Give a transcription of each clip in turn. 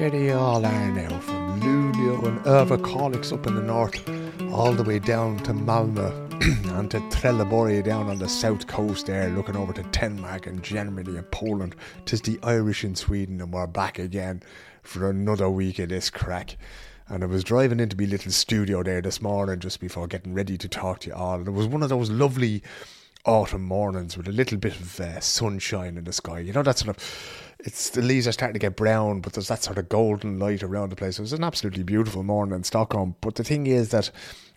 Here they all are now, from Luleå and Överkalix up in the north, all the way down to Malmö and to Trelleborg down on the south coast there, looking over to Denmark and Germany and Poland. Tis the Irish in Sweden, and we're back again for another week of this crack. And I was driving into my little studio there this morning just before getting ready to talk to you all. And it was one of those lovely autumn mornings with a little bit of uh, sunshine in the sky. You know, that sort of it's the leaves are starting to get brown, but there's that sort of golden light around the place. It was an absolutely beautiful morning in Stockholm. But the thing is that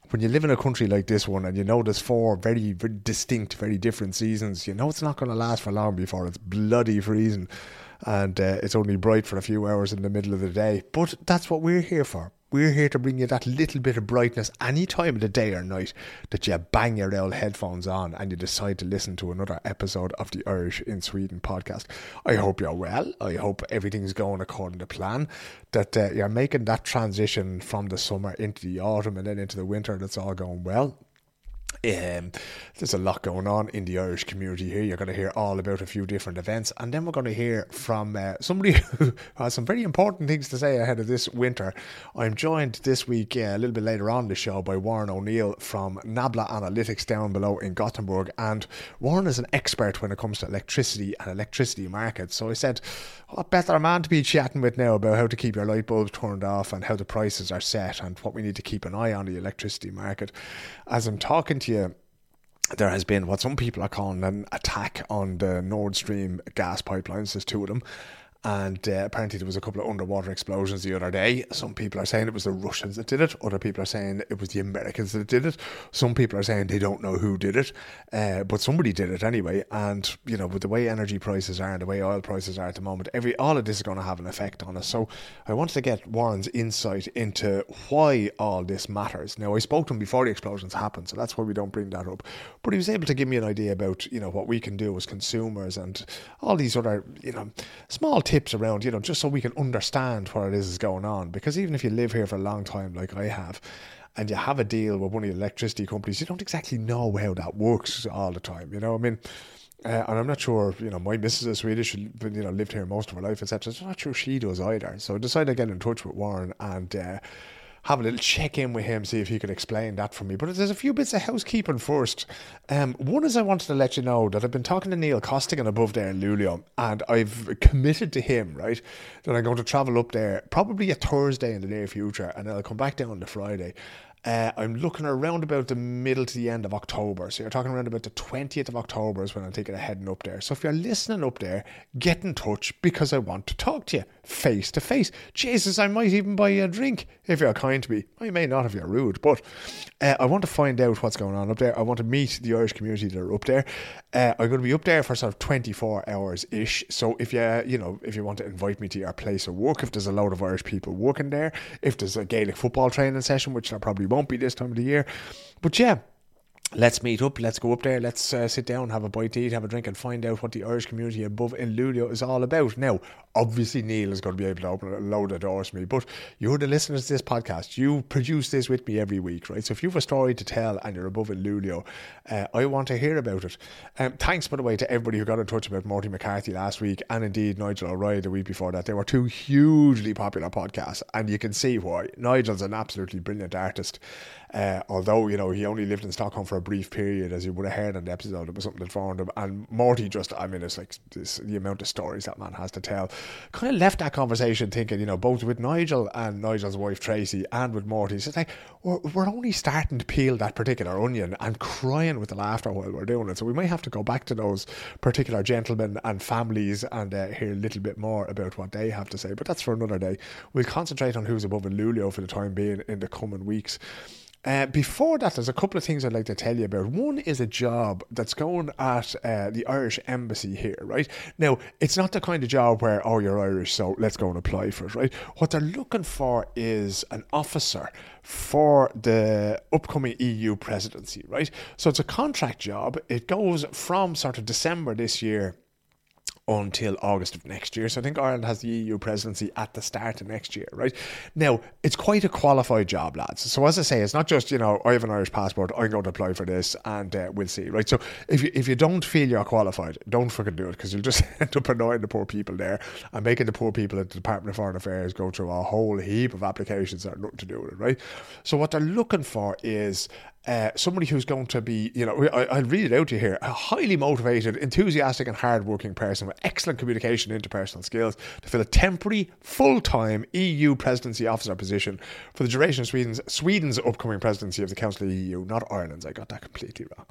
when you live in a country like this one and you know there's four very, very distinct, very different seasons, you know it's not going to last for long before it's bloody freezing and uh, it's only bright for a few hours in the middle of the day. But that's what we're here for. We're here to bring you that little bit of brightness any time of the day or night that you bang your old headphones on and you decide to listen to another episode of the Irish in Sweden podcast. I hope you're well. I hope everything's going according to plan. That uh, you're making that transition from the summer into the autumn and then into the winter. That's all going well. Um, there's a lot going on in the Irish community here. You're going to hear all about a few different events, and then we're going to hear from uh, somebody who has some very important things to say ahead of this winter. I'm joined this week, uh, a little bit later on the show, by Warren O'Neill from Nabla Analytics down below in Gothenburg. And Warren is an expert when it comes to electricity and electricity markets. So I said, what better man to be chatting with now about how to keep your light bulbs turned off and how the prices are set and what we need to keep an eye on the electricity market. As I'm talking to there has been what some people are calling an attack on the Nord Stream gas pipelines. There's two of them and uh, apparently there was a couple of underwater explosions the other day. Some people are saying it was the Russians that did it. Other people are saying it was the Americans that did it. Some people are saying they don't know who did it, uh, but somebody did it anyway. And you know, with the way energy prices are and the way oil prices are at the moment, every all of this is going to have an effect on us. So I wanted to get Warren's insight into why all this matters. Now I spoke to him before the explosions happened, so that's why we don't bring that up. But he was able to give me an idea about you know what we can do as consumers and all these other you know small tips around, you know, just so we can understand what it is is going on. Because even if you live here for a long time, like I have, and you have a deal with one of the electricity companies, you don't exactly know how that works all the time. You know, I mean, uh, and I'm not sure, you know, my missus is Swedish, you know, lived here most of her life, etc. So I'm not sure she does either. So I decided to get in touch with Warren and uh, have a little check in with him, see if he can explain that for me. But there's a few bits of housekeeping first. Um, one is I wanted to let you know that I've been talking to Neil Costigan above there in Luleå, and I've committed to him, right, that I'm going to travel up there probably a Thursday in the near future, and then I'll come back down on the Friday. Uh, I'm looking around about the middle to the end of October. So you're talking around about the 20th of October is when I'm thinking of heading up there. So if you're listening up there, get in touch because I want to talk to you face to face. Jesus, I might even buy you a drink if you're kind to me. I may not if you're rude, but uh, I want to find out what's going on up there. I want to meet the Irish community that are up there. Uh, I'm going to be up there for sort of 24 hours ish. So if you, you know, if you want to invite me to your place of work, if there's a load of Irish people working there, if there's a Gaelic football training session, which there probably won't be this time of the year. But yeah, let's meet up, let's go up there, let's uh, sit down, have a bite to eat, have a drink, and find out what the Irish community above in Luleå is all about. Now, obviously, Neil is going to be able to open a load of doors for me, but you're the listeners to this podcast. You produce this with me every week, right? So if you have a story to tell and you're above in Luleå, uh, I want to hear about it. Um, thanks, by the way, to everybody who got in touch about Morty McCarthy last week and indeed Nigel O'Reilly the week before that. They were two hugely popular podcasts, and you can see why. Nigel's an absolutely brilliant artist. Uh, although, you know, he only lived in Stockholm for a brief period, as you would have heard in the episode, it was something that formed him. And Morty just, I mean, it's like this, the amount of stories that man has to tell. Kind of left that conversation thinking, you know, both with Nigel and Nigel's wife Tracy and with Morty, it's like, we're, we're only starting to peel that particular onion and crying with the laughter while we're doing it. So we might have to go back to those particular gentlemen and families and uh, hear a little bit more about what they have to say. But that's for another day. We'll concentrate on who's above in Luleå for the time being in the coming weeks. Uh, before that, there's a couple of things I'd like to tell you about. One is a job that's going at uh, the Irish Embassy here, right? Now, it's not the kind of job where, oh, you're Irish, so let's go and apply for it, right? What they're looking for is an officer for the upcoming EU presidency, right? So it's a contract job. It goes from sort of December this year until August of next year. So I think Ireland has the EU presidency at the start of next year, right? Now, it's quite a qualified job, lads. So as I say, it's not just, you know, I have an Irish passport, I'm going to apply for this and uh, we'll see, right? So if you, if you don't feel you're qualified, don't fucking do it because you'll just end up annoying the poor people there and making the poor people at the Department of Foreign Affairs go through a whole heap of applications that are nothing to do with it, right? So what they're looking for is uh, somebody who's going to be, you know, I, will read it out to you here a highly motivated, enthusiastic, and hard-working person with excellent communication and interpersonal skills to fill a temporary, full-time EU presidency officer position for the duration of Sweden's Sweden's upcoming presidency of the Council of the EU, not Ireland's. I got that completely wrong.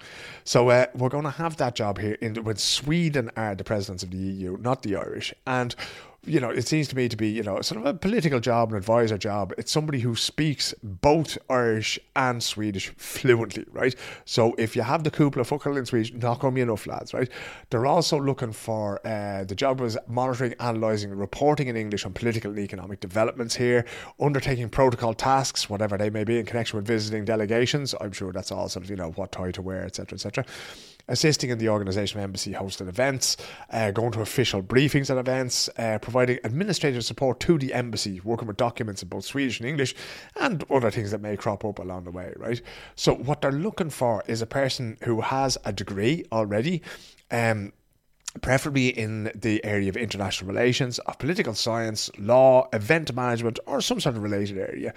So uh, we're going to have that job here in when Sweden are the presidents of the EU, not the Irish, and you know, it seems to me to be, you know, sort of a political job, an advisor job. It's somebody who speaks both Irish and Swedish fluently, right? So if you have the cúpla focal in Swedish, not to be enough, lads, right? They're also looking for uh, the job was monitoring, analysing, reporting in English on political and economic developments here, undertaking protocol tasks, whatever they may be, in connection with visiting delegations. I'm sure that's all sort of, you know, what tie to wear, etc., etc assisting in the organisation of embassy hosted events, uh, going to official briefings at events, uh, providing administrative support to the embassy, working with documents in both Swedish and English, and other things that may crop up along the way, right? So, what they're looking for is a person who has a degree already. Um, preferably in the area of international relations, of political science, law, event management, or some sort of related area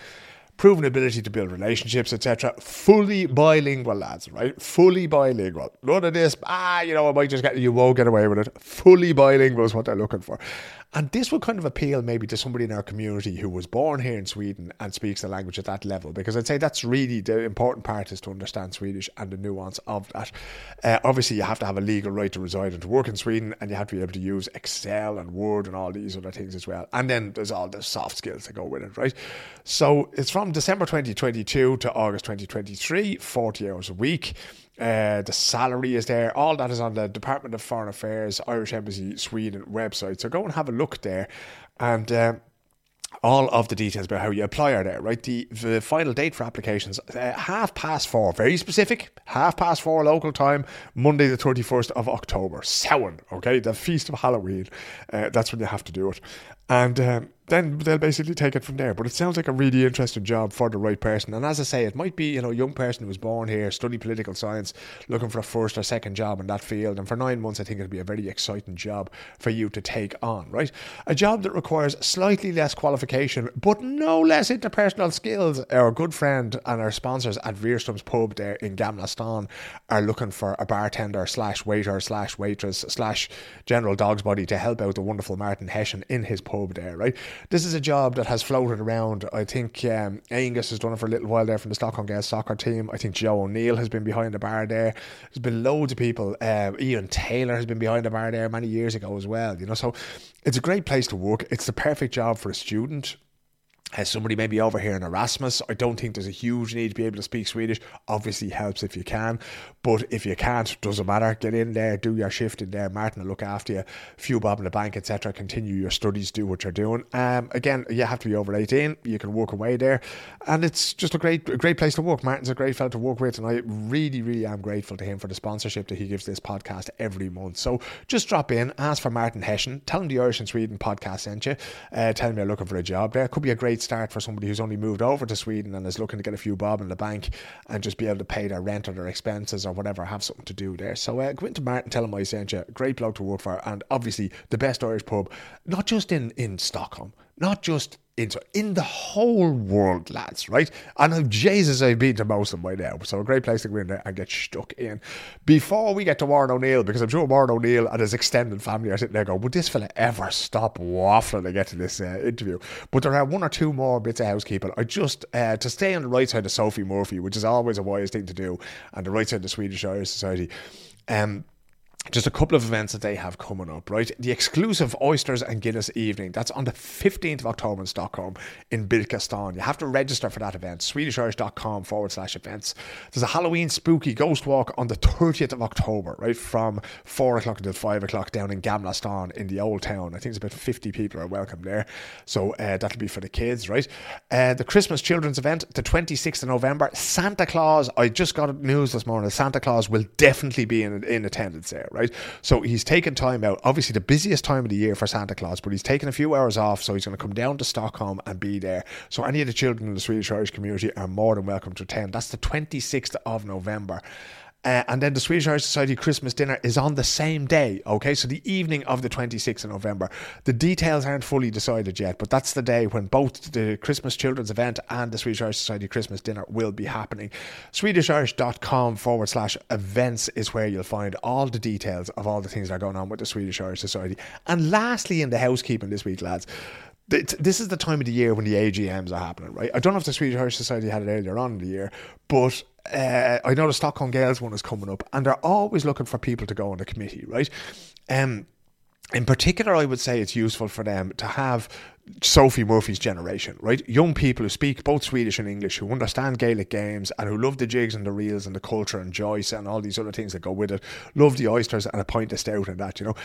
proven ability to build relationships, etc. Fully bilingual, lads, right? Fully bilingual. None of this, ah, you know, I might just get, you won't get away with it. Fully bilingual is what they're looking for. And this would kind of appeal maybe to somebody in our community who was born here in Sweden and speaks the language at that level, because I'd say that's really the important part is to understand Swedish and the nuance of that. Uh, obviously, you have to have a legal right to reside and to work in Sweden, and you have to be able to use Excel and Word and all these other things as well. And then there's all the soft skills that go with it, right? So it's from December 2022 to August 2023, 40 hours a week. Uh, the salary is there. All that is on the Department of Foreign Affairs, Irish Embassy Sweden website. So go and have a look there. And uh, all of the details about how you apply are there, right? The, the final date for applications, uh, half past four, very specific, half past four local time, Monday the 31st of October. Samhain, okay? The Feast of Halloween. Uh, that's when you have to do it. And um, then they'll basically take it from there. But it sounds like a really interesting job for the right person. And as I say, it might be, you know, a young person who was born here, study political science, looking for a first or second job in that field. And for nine months, I think it'll be a very exciting job for you to take on, right? A job that requires slightly less qualification, but no less interpersonal skills. Our good friend and our sponsors at Wirström's Pub there in Gamla are looking for a bartender slash waiter slash waitress slash general dog's body to help out the wonderful Martin Hessian in his pub there, right? This is a job that has floated around. I think um, Angus has done it for a little while there from the Stockholm Girls soccer team. I think Joe O'Neill has been behind the bar there. There's been loads of people. Uh, Ian Taylor has been behind the bar there many years ago as well. You know, so it's a great place to work. It's the perfect job for a student as somebody maybe over here in Erasmus, I don't think there's a huge need to be able to speak Swedish. Obviously, helps if you can, but if you can't, doesn't matter. Get in there, do your shift in there. Martin will look after you. Few bob in the bank, etc. Continue your studies, do what you're doing. Um, again, you have to be over 18. You can walk away there, and it's just a great, a great place to work. Martin's a great fellow to work with, and I really, really am grateful to him for the sponsorship that he gives this podcast every month. So just drop in, ask for Martin Hessian, tell him the Irish and Sweden podcast sent you, uh, tell him you're looking for a job there. Could be a great start for somebody who's only moved over to Sweden and is looking to get a few bob in the bank and just be able to pay their rent or their expenses or whatever, have something to do there. So uh, go into Martin, tell him I sent you. Great bloke to work for, and obviously the best Irish pub, not just in, in Stockholm, not just in, in the whole world, lads, right? And Jesus, I've been to most of them by now. So a great place to go in there and get stuck in. Before we get to Warren O'Neill, because I'm sure Warren O'Neill and his extended family are sitting there going, would this fella ever stop waffling to get to this uh, interview? But there are one or two more bits of housekeeping. I just, uh, to stay on the right side of Sophie Murphy, which is always a wise thing to do, and the right side of the Swedish Irish Society, um, just a couple of events that they have coming up, right? The exclusive Oysters and Guinness evening. That's on the 15th of October in Stockholm in Birkastan. You have to register for that event. SwedishIrish.com forward slash events. There's a Halloween spooky ghost walk on the 30th of October, right? From 4 o'clock until 5 o'clock down in Gamla Stan in the old town. I think it's about 50 people are welcome there. So uh, that'll be for the kids, right? Uh, the Christmas Children's event, the 26th of November. Santa Claus, I just got news this morning. Santa Claus will definitely be in, in attendance there, right? So he's taken time out, obviously the busiest time of the year for Santa Claus, but he's taken a few hours off, so he's going to come down to Stockholm and be there. So any of the children in the Swedish Irish community are more than welcome to attend. That's the 26th of November. Uh, and then the Swedish Irish Society Christmas dinner is on the same day. Okay, so the evening of the 26th of November. The details aren't fully decided yet, but that's the day when both the Christmas Children's event and the Swedish Irish Society Christmas dinner will be happening. SwedishIrish.com forward slash events is where you'll find all the details of all the things that are going on with the Swedish Irish Society. And lastly, in the housekeeping this week, lads, this is the time of the year when the AGMs are happening, right? I don't know if the Swedish Irish Society had it earlier on in the year, but uh, I know the Stockholm Gaels one is coming up, and they're always looking for people to go on the committee, right? Um, in particular, I would say it's useful for them to have Sophie Murphy's generation, right? Young people who speak both Swedish and English, who understand Gaelic games and who love the jigs and the reels and the culture and Joyce and all these other things that go with it. Love the oysters and a pint of stout and that, you know.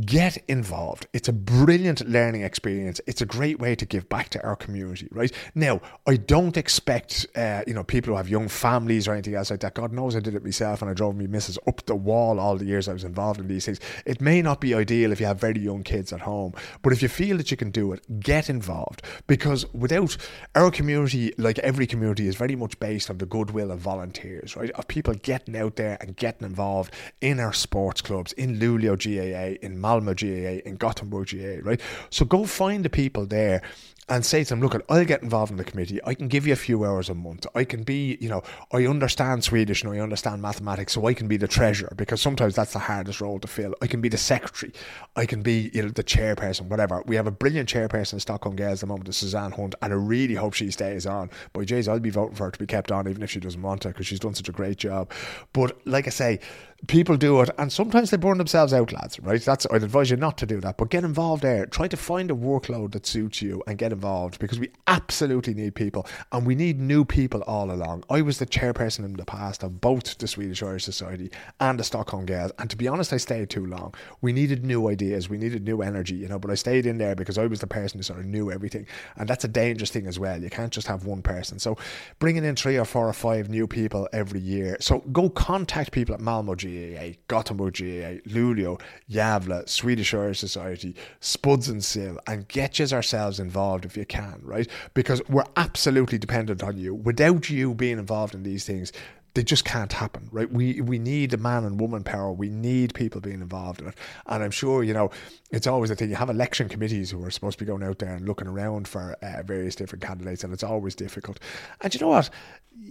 Get involved. It's a brilliant learning experience. It's a great way to give back to our community, right? Now, I don't expect, uh, you know, people who have young families or anything else like that. God knows I did it myself and I drove me missus up the wall all the years I was involved in these things. It may not be ideal if you have very young kids at home, but if you feel that you can do it, get involved because without our community, like every community, is very much based on the goodwill of volunteers, right? Of people getting out there and getting involved in our sports clubs, in Luleå GAA, in Malmo GAA, in Gothenburg GAA, right? So go find the people there and say to them, look, I'll get involved in the committee. I can give you a few hours a month. I can be, you know, I understand Swedish and I understand mathematics, so I can be the treasurer because sometimes that's the hardest role to fill. I can be the secretary. I can be, you know, the chairperson, whatever. We have a brilliant chairperson in Stockholm Gaels at the moment, Suzanne Hunt, and I really hope she stays on. But Jays, I'll be voting for her to be kept on, even if she doesn't want to, because she's done such a great job. But like I say, people do it and sometimes they burn themselves out lads right that's i'd advise you not to do that but get involved there try to find a workload that suits you and get involved because we absolutely need people and we need new people all along. I was the chairperson in the past of both the swedish irish society and the stockholm Gaels and to be honest i stayed too long. We needed new ideas. We needed new energy you know but i stayed in there because i was the person who sort of knew everything. And that's a dangerous thing as well. You can't just have one person. So bringing in three or four or five new people every year. So go contact people at malmo GAA, Gothenburg GAA, Luleå, Gävle, Swedish Irish Society, Spuds and Sill, and get yourselves involved if you can, right? Because we're absolutely dependent on you. Without you being involved in these things, they just can't happen, right? We we need man and woman power. We need people being involved in it. And I'm sure, you know, it's always a thing. You have election committees who are supposed to be going out there and looking around for uh, various different candidates, and it's always difficult. And you know what?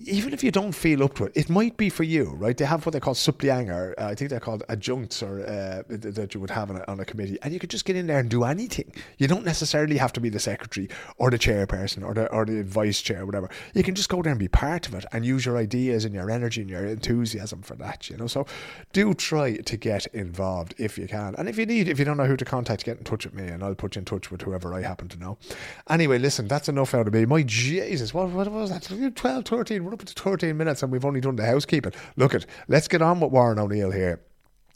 even if you don't feel up to it, it might be for you, right? They have what they call suppleanter. Uh, I think they're called adjuncts or uh, that you would have on a, on a, committee, and you could just get in there and do anything. You don't necessarily have to be the secretary or the chairperson or the or the vice chair, or whatever. You can just go there and be part of it and use your ideas and your energy and your enthusiasm for that. You know, so do try to get involved if you can, and if you need, if you don't know who to contact, get in touch with me, and I'll put you in touch with whoever I happen to know. Anyway, listen, that's enough out of me. My Jesus, what what was that? 12, 13 13, we're up to 13 minutes and we've only done the housekeeping. Look at, let's get on with Warren O'Neill here.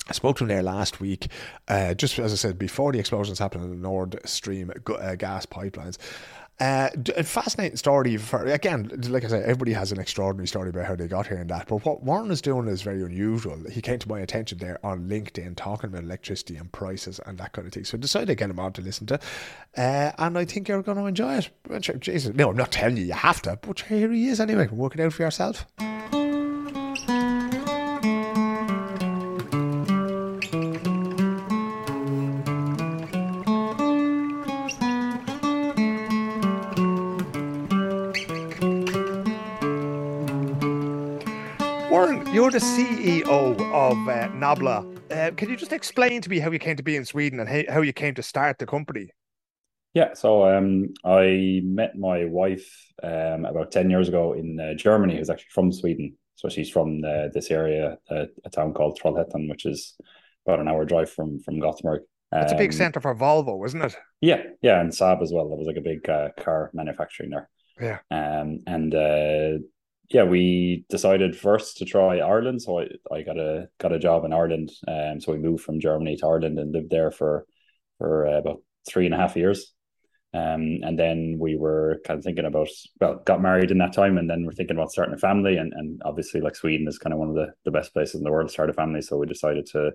I spoke to him there last week, uh, just as I said, before the explosions happened in the Nord Stream uh, gas pipelines. Uh, a fascinating story for again, like I said, everybody has an extraordinary story about how they got here and that. But what Warren is doing is very unusual. He came to my attention there on LinkedIn talking about electricity and prices and that kind of thing. So I decided to get him on to listen to, uh, and I think you're going to enjoy it. Jesus, no, I'm not telling you you have to, but here he is anyway. Work it out for yourself. Warren, you're the CEO of uh, Nabla. Uh, can you just explain to me how you came to be in Sweden and how, you came to start the company? Yeah, so um, I met my wife um, about 10 years ago in uh, Germany, who's actually from Sweden. So she's from uh, this area, uh, a town called Trollhättan, which is about an hour drive from, from Gothenburg. It's um, a big um, centre for Volvo, isn't it? Yeah, yeah, and Saab as well. There was like a big uh, car manufacturing there. Yeah. Um, and uh, yeah, we decided first to try Ireland. So I, I got a got a job in Ireland. Um, so we moved from Germany to Ireland and lived there for for uh, about three and a half years. Um, and then we were kind of thinking about well, got married in that time, and then we're thinking about starting a family. And and obviously, like Sweden is kind of one of the the best places in the world to start a family. So we decided to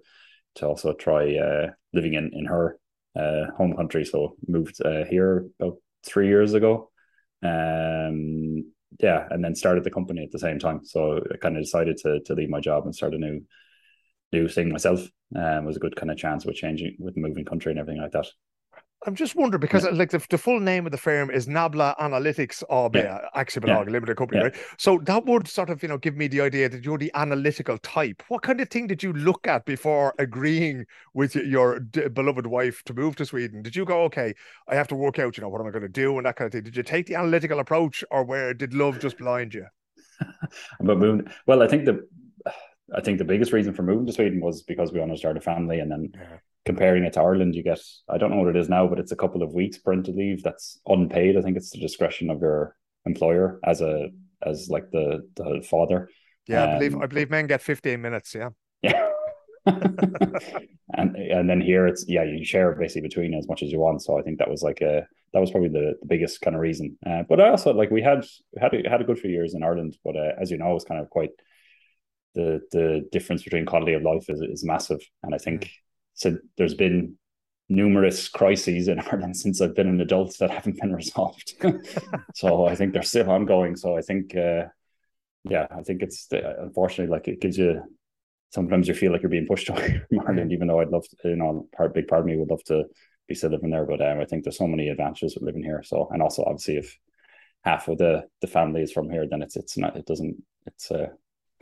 to also try uh, living in in her uh, home country. So moved uh, here about three years ago. Um, yeah, and then started the company at the same time. So I kind of decided to to leave my job and start a new new thing myself. Um, was a good kind of chance with changing with moving country and everything like that. I'm just wondering because yeah. Uh, like the, the, full name of the firm is Nabla Analytics AB yeah. Uh, Aktiebolag yeah. Limited Company, yeah. right? So that would sort of you know give me the idea that you're the analytical type. What kind of thing did you look at before agreeing with your d- beloved wife to move to Sweden? Did you go, okay, I have to work out, you know, what am I going to do and that kind of thing? Did you take the analytical approach, or where did love just blind you? About moving, well, I think the I think the biggest reason for moving to Sweden was because we wanted to start a family, and then comparing it to Ireland, you get I don't know what it is now, but it's a couple of weeks parental leave that's unpaid. I think it's the discretion of your employer as a as like the the father. Yeah, um, I believe I believe men get fifteen minutes. Yeah. Yeah. and and then here it's yeah you share basically between as much as you want. So I think that was like a that was probably the, the biggest kind of reason. Uh, but I also like we had had a, had a good few years in Ireland, but uh, as you know, it's kind of quite the the difference between quality of life is is massive, and I think so there's been numerous crises in Ireland since I've been an adult that haven't been resolved. so I think they're still ongoing. So I think, uh, yeah, I think it's unfortunately like it gives you. Sometimes you feel like you're being pushed away from Ireland, even though I'd love to, you know, part big part of me would love to be still living there. But um, I think there's so many advantages with living here. So and also obviously if half of the the family is from here, then it's it's not it doesn't it's uh,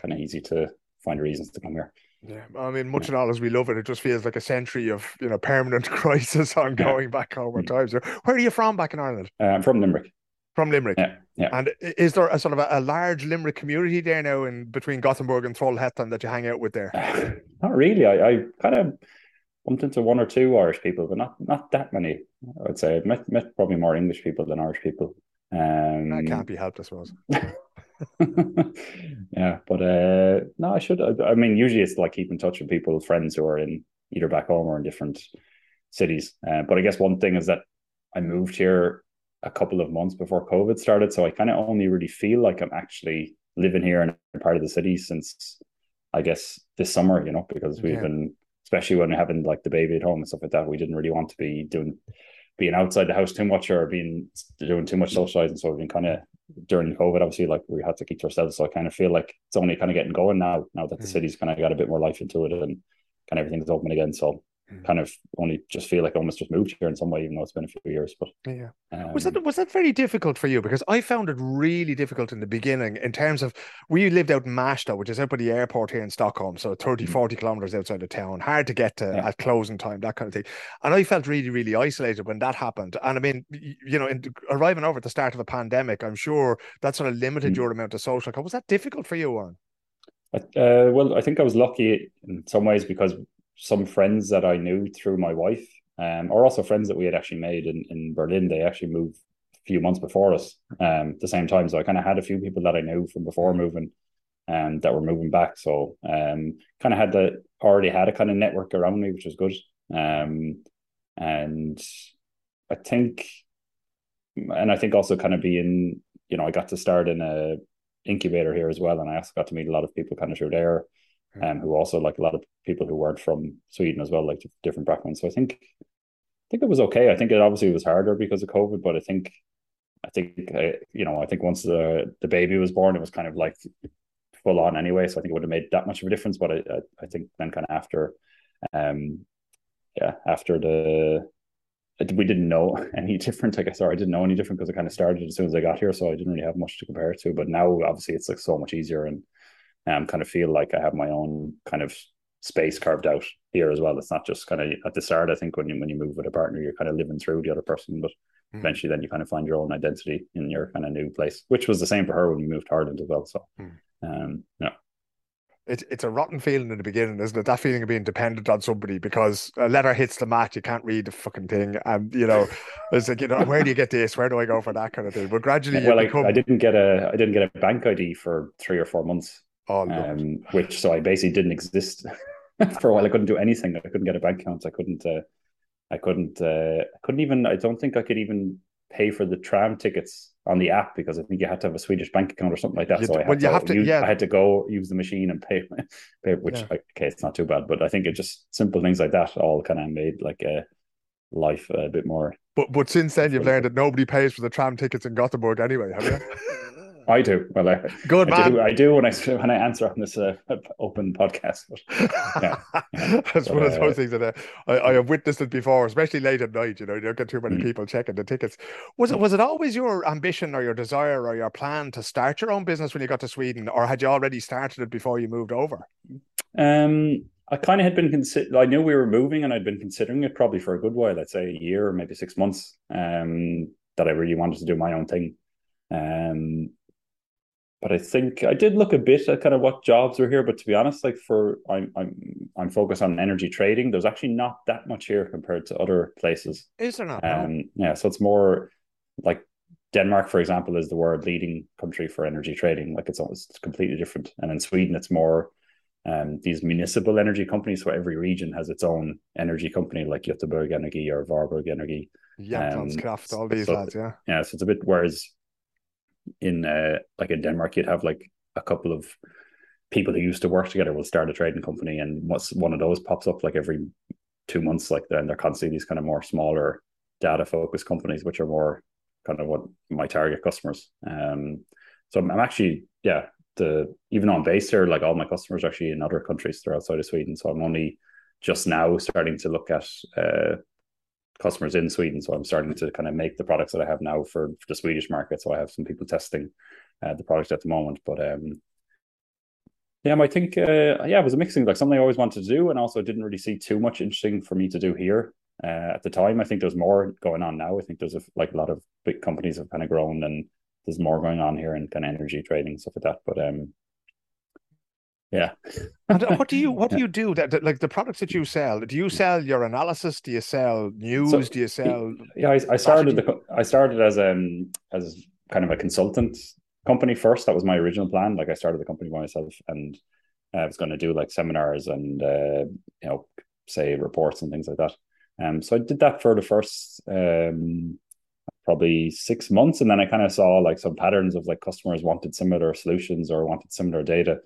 kind of easy to find reasons to come here. Yeah, I mean, much and all as we love it, it just feels like a century of you know permanent crisis ongoing yeah. back home at mm. times. Where are you from back in Ireland? Uh, I'm from Limerick. From Limerick. Yeah, yeah. And is there a sort of a, a large Limerick community there now in between Gothenburg and Trollhättan that you hang out with there? not really. I, I kind of bumped into one or two Irish people, but not not that many. I would say I've met, met probably more English people than Irish people. Um, that can't be helped, I suppose. yeah, but uh, no, I should. I, I, mean, usually it's like keep in touch with people, friends who are in either back home or in different cities. Uh, but I guess one thing is that I moved here a couple of months before COVID started, so I kind of only really feel like I'm actually living here in a part of the city since I guess this summer. You know, because we've yeah. been, especially when having like the baby at home and stuff like that, we didn't really want to be doing being outside the house too much or being doing too much socializing. So we've been kind of during COVID, obviously, like we had to keep to ourselves. So I kind of feel like it's only kind of getting going now, now that the mm. city's kind of got a bit more life into it and kind of everything's open again. So mm. kind of only just feel like I almost just moved here in some way, even though it's been a few years. But yeah, um, was that was that very difficult for you? Because I found it really difficult in the beginning in terms of we lived out in Märsta, which is out by the airport here in Stockholm, so 30, mm 40 kilometers outside of town, hard to get to yeah. at closing time, that kind of thing. And I felt really, really isolated when that happened. And I mean, you know, in, arriving over at the start of a pandemic, I'm sure that sort of limited mm your amount of social. Was that difficult for you, Warren? Uh, well, I think I was lucky in some ways because some friends that I knew through my wife, um, or also friends that we had actually made in, in Berlin. They actually moved a few months before us, um, at the same time. So I kind of had a few people that I knew from before moving, um, that were moving back. So um, kind of had the already had a kind of network around me, which was good. Um, and I think, and I think also kind of being, you know, I got to start in a incubator here as well, and I also got to meet a lot of people kind of through there um, who also like a lot of people who weren't from Sweden as well, like different backgrounds. So I think I think it was okay. I think it obviously was harder because of COVID, but I think I think uh, you know I think once the the baby was born, it was kind of like full on anyway. So I think it would have made that much of a difference. But I I, I think then kind of after, um, yeah, after the we didn't know any different. I guess, or I didn't know any different because I kind of started as soon as I got here, so I didn't really have much to compare it to. But now, obviously, it's like so much easier, and um, kind of feel like I have my own kind of space carved out here as well. It's not just kind of at the start. I think when you when you move with a partner, you're kind of living through the other person, but mm. eventually then you kind of find your own identity in your kind of new place, which was the same for her when we moved to Ireland as well. So, mm. um, yeah. It's, it's a rotten feeling in the beginning, isn't it? That feeling of being dependent on somebody because a letter hits the mat, you can't read the fucking thing, and you know, it's like you know, where do you get this? Where do I go for that kind of thing? But gradually, well, become... I didn't get a I didn't get a bank ID for three or four months Oh, um, which so I basically didn't exist for a while. I couldn't do anything. I couldn't get a bank account. I couldn't. Uh, I couldn't. Uh, I couldn't even. I don't think I could even pay for the tram tickets on the app because I think you had to have a Swedish bank account or something like that. You so I had, well, you to, have to- use, yeah. I had to go use the machine and pay, pay which Yeah. okay, it's not too bad, but I think it just simple things like that all kind of made like a life a bit more. But but since then you've learned that nobody pays for the tram tickets in Gothenburg anyway, have you? I do well. I, Good I man. do. I do when I when I answer on this uh, open podcast. But yeah, yeah. That's But, one of uh, those things that uh, I, I have witnessed it before, especially late at night. You know, you don't get too many Mm. people checking the tickets. Was it was it always your ambition or your desire or your plan to start your own business when you got to Sweden, or had you already started it before you moved over? Um, I kind of had been consider. I knew we were moving, and I'd been considering it probably for a good while. I'd say a year or maybe six months. Um, that I really wanted to do my own thing. Um, but I think I did look a bit at kind of what jobs were here. But to be honest, like for I'm I'm I'm focused on energy trading. There's actually not that much here compared to other places. Is there not? no? Um, yeah, so it's more like Denmark, for example, is the world leading country for energy trading. Like it's almost completely different. And in Sweden, it's more um, these municipal energy companies. So every region has its own energy company, like Göteborg Energy or Varberg Energy. All um, these so- lads, yeah. Yeah, so it's a bit. Whereas in uh, like in Denmark, you'd have like a couple of people who used to work together will start a trading company, and once one of those pops up, like every two months, like then they're constantly these kind of more smaller data focused companies, which are more kind of what my target customers. Um, so I'm, I'm actually yeah the even on I'm here, like all my customers are actually in other countries, they're outside of Sweden. So I'm only just now starting to look at uh, customers in Sweden. So I'm starting to kind of make the products that I have now for, for the Swedish market. So I have some people testing uh, the product at the moment. But um, yeah, I think uh, yeah, it was a mixing like something I always wanted to do, and also didn't really see too much interesting for me to do here uh, at the time. I think there's more going on now. I think there's a, like a lot of big companies have kind of grown, and there's more going on here in kind of energy trading stuff like that. But um, yeah, And uh, what do you what do you do that, that- like the products that you sell? Do you sell your analysis? Do you sell news? do you sell? yeah, I, I started the I started as um as kind of a consultant company first. That was my original plan. Like I started the company by myself, and I was going to do like seminars and uh, you know say reports and things like that. Um, so I did that for the first um probably six months, and then I kind of saw like some patterns of like customers wanted similar solutions or wanted similar data,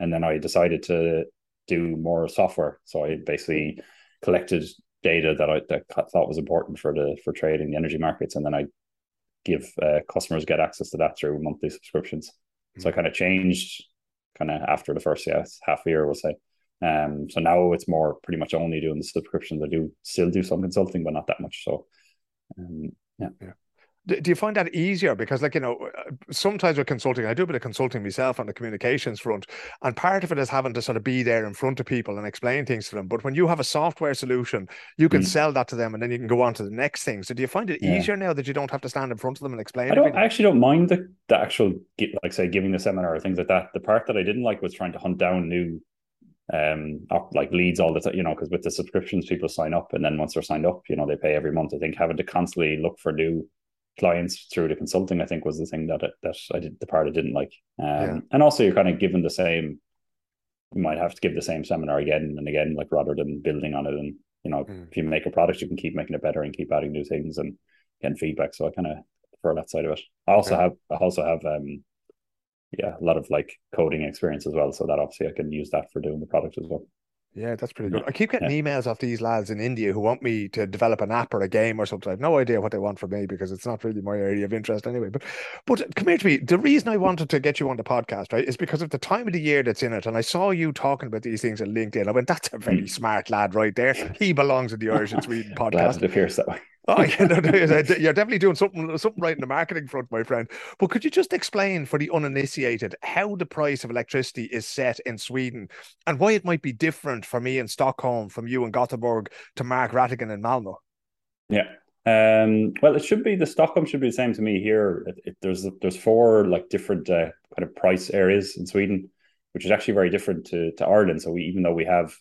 and then I decided to do more software. So I basically collected data that I that I thought was important for the for trading the energy markets, and then I give uh, customers get access to that through monthly subscriptions. So I kind of changed kind of after the first yeah, half year, we'll say. Um, so now it's more pretty much only doing the subscriptions. I do still do some consulting, but not that much. So, um, yeah. Do do you find that easier? Because, like, you know, uh, sometimes with consulting, I do a bit of consulting myself on the communications front, and part of it is having to sort of be there in front of people and explain things to them. But when you have a software solution, you can Mm. sell that to them and then you can go on to the next thing. So, do you find it Yeah. easier now that you don't have to stand in front of them and explain I don't. I actually don't mind the the actual like say giving the seminar or things like that. The part that I didn't like was trying to hunt down new um like leads all the time. You know, because with the subscriptions, people sign up, and then once they're signed up, you know, they pay every month. I think having to constantly look for new clients through the consulting, I think, was the thing that it, that I did the part I didn't like. Um, Yeah. and also you're kind of given the same. You might have to give the same seminar again and again, like rather than building on it. And you know, Mm. if you make a product, you can keep making it better and keep adding new things and getting feedback. So I kind of prefer that side of it. I also Okay. have I also have um yeah, a lot of like coding experience as well. So that obviously I can use that for doing the product as well. Yeah, that's pretty good. I keep getting emails off these lads in India who want me to develop an app or a game or something. I have no idea what they want from me because it's not really my area of interest anyway. But but come here to me. The reason I wanted to get you on the podcast, right, is because of the time of the year that's in it. And I saw you talking about these things on LinkedIn. I went, that's a very mm. smart lad right there. He belongs in the Irish and Sweden Glad podcast. it appears that way. Oh, no, no, you're definitely doing something something right in the marketing front, my friend. But could you just explain for the uninitiated how the price of electricity is set in Sweden and why it might be different for me in Stockholm from you in Gothenburg to Mark Ratigan in Malmo? Yeah. Um, well, it should be the Stockholm should be the same to me here. It, it, there's there's four like different uh, kind of price areas in Sweden, which is actually very different to to Ireland. So we even though we have,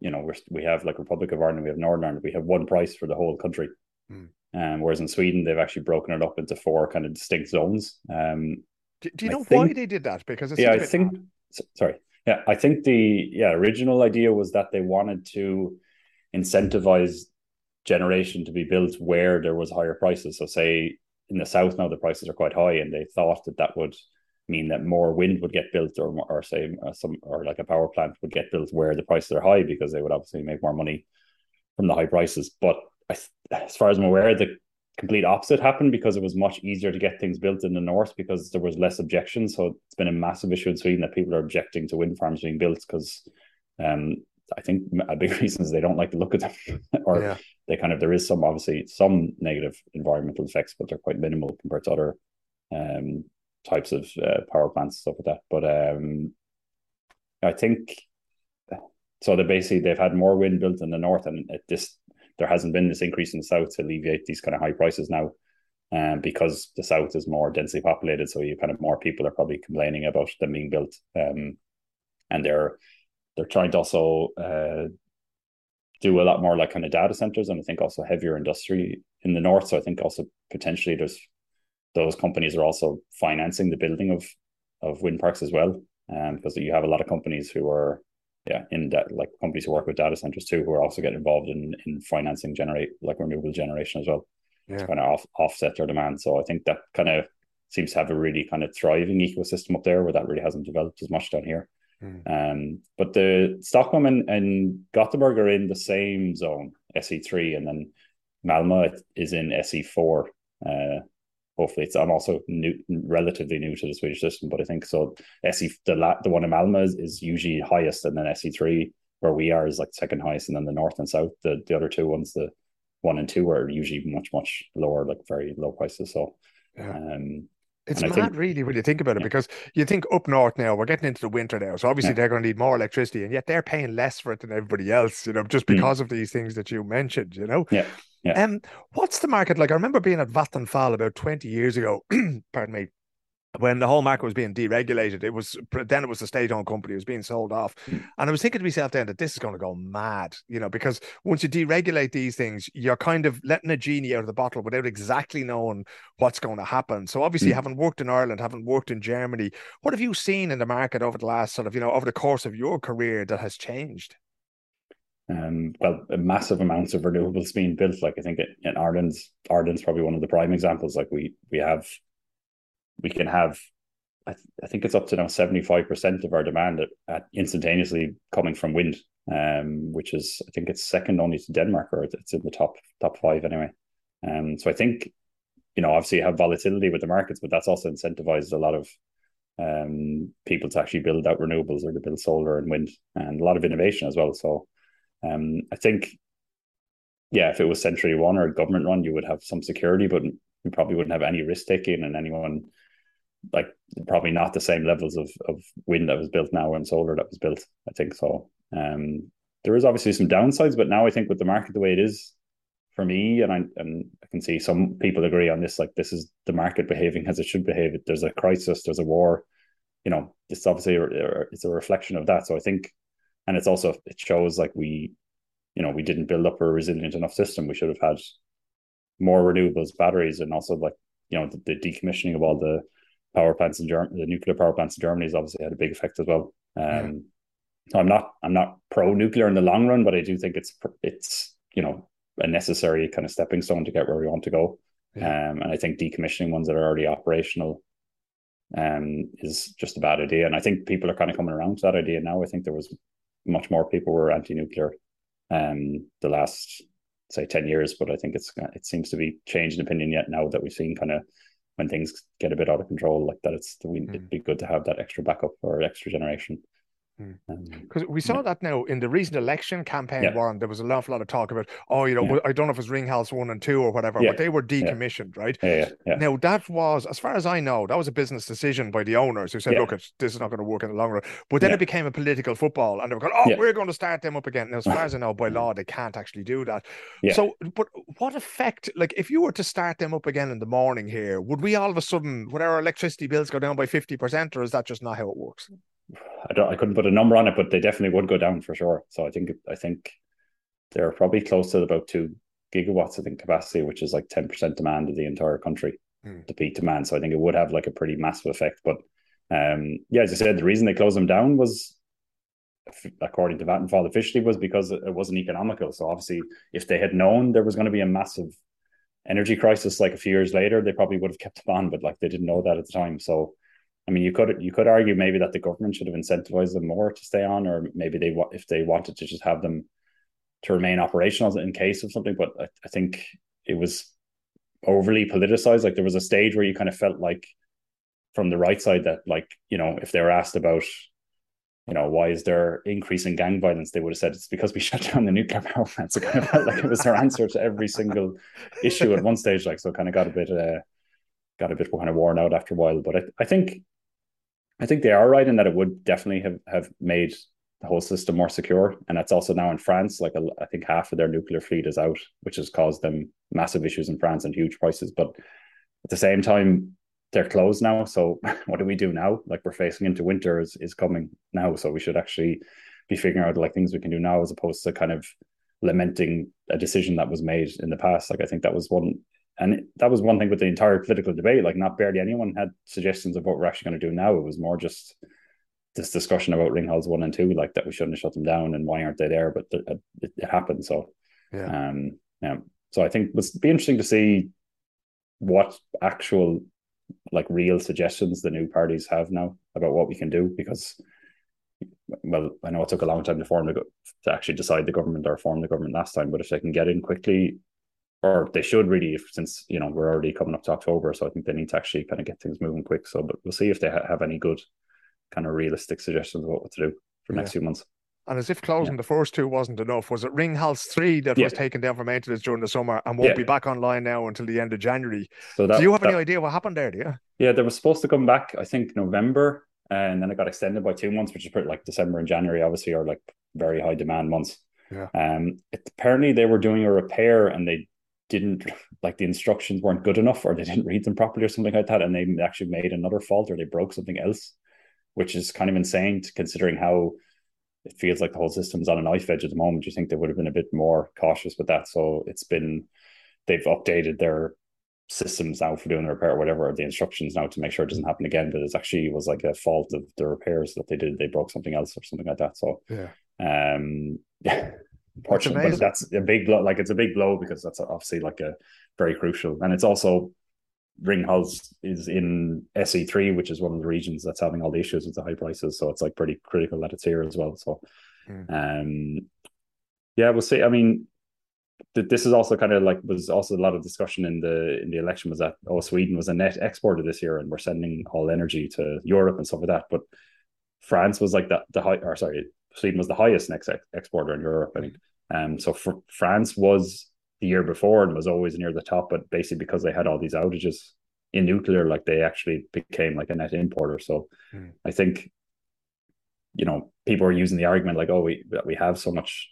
you know, we're, we have like Republic of Ireland, we have Northern Ireland, we have one price for the whole country. Hmm. Um, whereas in Sweden, they've actually broken it up into four kind of distinct zones. Um, Do, do you I know why they did that? Because it's yeah, a I think. s- Sorry. Yeah, I think the yeah original idea was that they wanted to incentivize generation to be built where there was higher prices. So say in the south now the prices are quite high, and they thought that that would mean that more wind would get built, or or say uh, some or like a power plant would get built where the prices are high because they would obviously make more money from the high prices. But I, as far as I'm aware, the complete opposite happened because it was much easier to get things built in the north because there was less objection So it's been a massive issue in Sweden that people are objecting to wind farms being built because um, I think a big reason is they don't like to look at them, or yeah. they kind of there is some obviously some negative environmental effects, but they're quite minimal compared to other um, types of uh, power plants and stuff like that. But um, I think so. They basically they've had more wind built in the north, and it, this there hasn't been this increase in the south to alleviate these kind of high prices now. Um, because the south is more densely populated, so you kind of more people are probably complaining about them being built. Um, and they're they're trying to also uh, do a lot more like kind of data centers, and I think also heavier industry in the north. So I think also potentially there's those companies are also financing the building of of wind parks as well, um, because you have a lot of companies who are yeah in that like companies who work with data centers too who are also getting involved in in financing generate like renewable generation as well yeah. to kind of off, offset their demand. So I think that kind of seems to have a really kind of thriving ecosystem up there where that really hasn't developed as much down here. Mm. Um, but the Stockholm and, and Gothenburg are in the same zone, SE3, and then Malmö is in SE4. Uh, hopefully, it's I'm also new, relatively new to the Swedish system, but I think so. SE the la, the one in Malmö is, is usually highest, and then SE3 where we are is like second highest, and then the north and south, the the other two ones, the one and two are usually much much lower, like very low prices. So, yeah. um, it's mad, think, really, when you think about it, yeah. because you think up north now, we're getting into the winter now. So obviously yeah. they're going to need more electricity, and yet they're paying less for it than everybody else, you know, just mm. because mm. of these things that you mentioned, you know? Yeah. Yeah. Um, what's the market like? I remember being at Vattenfall about 20 years ago, pardon me, when the whole market was being deregulated, it was then it was a state-owned company, it was being sold off. Mm. And I was thinking to myself then that this is going to go mad, you know, because once you deregulate these things, you're kind of letting a genie out of the bottle without exactly knowing what's going to happen. So obviously, mm. having worked in Ireland, having worked in Germany, what have you seen in the market over the last sort of, you know, over the course of your career that has changed? Um, well, massive amounts of renewables being built. Like I think in Ireland's Ireland's probably one of the prime examples. Like we we have we can have I, th- I think it's up to now 75% of our demand at, at instantaneously coming from wind um, which is I think it's second only to Denmark or it's in the top top five anyway um, so I think you know obviously you have volatility with the markets but that's also incentivized a lot of um, people to actually build out renewables or to build solar and wind and a lot of innovation as well so um, I think yeah if it was centrally run or government run you would have some security but you probably wouldn't have any risk taking and anyone like probably not the same levels of of wind that was built now and solar that was built. I think so. Um, there is obviously some downsides, but now I think with the market the way it is, for me, and I and I can see some people agree on this. Like this is the market behaving as it should behave. There's a crisis. There's a war. You know, it's obviously it's a reflection of that. So I think, and it's also it shows like we, you know, we didn't build up a resilient enough system. We should have had more renewables, batteries, and also like you know the, the decommissioning of all the power plants in Germany, the nuclear power plants in Germany has obviously had a big effect as well. Um, yeah. I'm not I'm not pro nuclear in the long run, but I do think it's it's you know a necessary kind of stepping stone to get where we want to go. Yeah. Um, and I think decommissioning ones that are already operational um, is just a bad idea. And I think people are kind of coming around to that idea now. I think there was much more people were anti-nuclear um, the last say 10 years, but I think it's it seems to be changed in opinion yet now that we've seen kind of when things get a bit out of control like that, it's mm. it'd be good to have that extra backup or extra generation. Because um, we saw yeah. that now in the recent election campaign, yeah. Warren, there was an awful lot of talk about, oh, you know, yeah. I don't know if it's Ringhals one and two or whatever, but they were decommissioned, right? Yeah, Now, that was, as far as I know, that was a business decision by the owners who said, look, this is not going to work in the long run. But then it became a political football and they were going, oh, we're going to start them up again. Now, as far as I know, by law, they can't actually do that. So, but what effect, like, if you were to start them up again in the morning here, would we all of a sudden, would our electricity bills go down by 50%, or is that just not how it works? I don't I couldn't put a number on it, but they definitely would go down for sure. So I think I think they're probably close to about two gigawatts, I think, capacity, which is like 10% demand of the entire country, mm. the peak demand. So I think it would have like a pretty massive effect. But um, yeah, as I said, the reason they closed them down was according to Vattenfall officially, was because it wasn't economical. So obviously, if they had known there was going to be a massive energy crisis like a few years later, they probably would have kept them on, but like they didn't know that at the time. So I mean, you could you could argue maybe that the government should have incentivized them more to stay on, or maybe they if they wanted to just have them to remain operational in case of something. But I, I think it was overly politicized. Like there was a stage where you kind of felt like from the right side that like you know if they were asked about you know why is there increase in gang violence they would have said it's because we shut down the nuclear power plants it kind of felt like it was their answer to every single issue at one stage like so kind of got a bit uh got a bit kind of worn out after a while but I, I think I think they are right in that it would definitely have, have made the whole system more secure. And that's also now in France. Like a, I think half of their nuclear fleet is out, which has caused them massive issues in France and huge prices. But at the same time, they're closed now. So what do we do now? Like we're facing into winter is, is coming now. So we should actually be figuring out like things we can do now as opposed to kind of lamenting a decision that was made in the past. Like I think that was one and that was one thing with the entire political debate. Like, not barely anyone had suggestions of what we're actually going to do now. It was more just this discussion about Ringhals one and two, like that we shouldn't have shut them down and why aren't they there? But it, it happened. So, yeah. Um, yeah. So I think it was be interesting to see what actual, like, real suggestions the new parties have now about what we can do because. Well, I know it took a long time to form the to actually decide the government or form the government last time, but if they can get in quickly, or they should really, if, since you know we're already coming up to October, so I think they need to actually kind of get things moving quick. So, but we'll see if they ha- have any good, kind of realistic suggestions of what to do for yeah. next few months. And as if closing yeah. the first two wasn't enough, was it Ringhals three that yeah. was taken down for maintenance during the summer and won't be back online now until the end of January? So that, do you have that, any idea what happened there? Do you? Yeah, they were supposed to come back, I think November, and then it got extended by two months, which is pretty like December and January, obviously, are like very high demand months. Yeah. Um. It, apparently, they were doing a repair and they didn't like the instructions weren't good enough or they didn't read them properly or something like that and they actually made another fault or they broke something else which is kind of insane considering how it feels like the whole system's on a knife edge at the moment. You think they would have been a bit more cautious with that. So it's been they've updated their systems now for doing the repair or whatever the instructions now to make sure it doesn't happen again but it's actually was like a fault of the repairs that they did. They broke something else or something like that. So yeah. um unfortunately. But that's a big blow. Like it's a big blow because that's obviously like a very crucial, and it's also Ringhals is in SE3, which is one of the regions that's having all the issues with the high prices. So it's like pretty critical that it's here as well. So, mm. um, yeah, we'll see. I mean, th- this is also kind of like was also a lot of discussion in the in the election was that oh Sweden was a net exporter this year and we're sending all energy to Europe and stuff like that, but France was like that the high or sorry Sweden was the highest next ex- exporter in Europe, I think. Um, so for France was the year before and was always near the top, but basically because they had all these outages in nuclear, like they actually became like a net importer. So mm. I think, you know, people are using the argument like, oh, we we have so much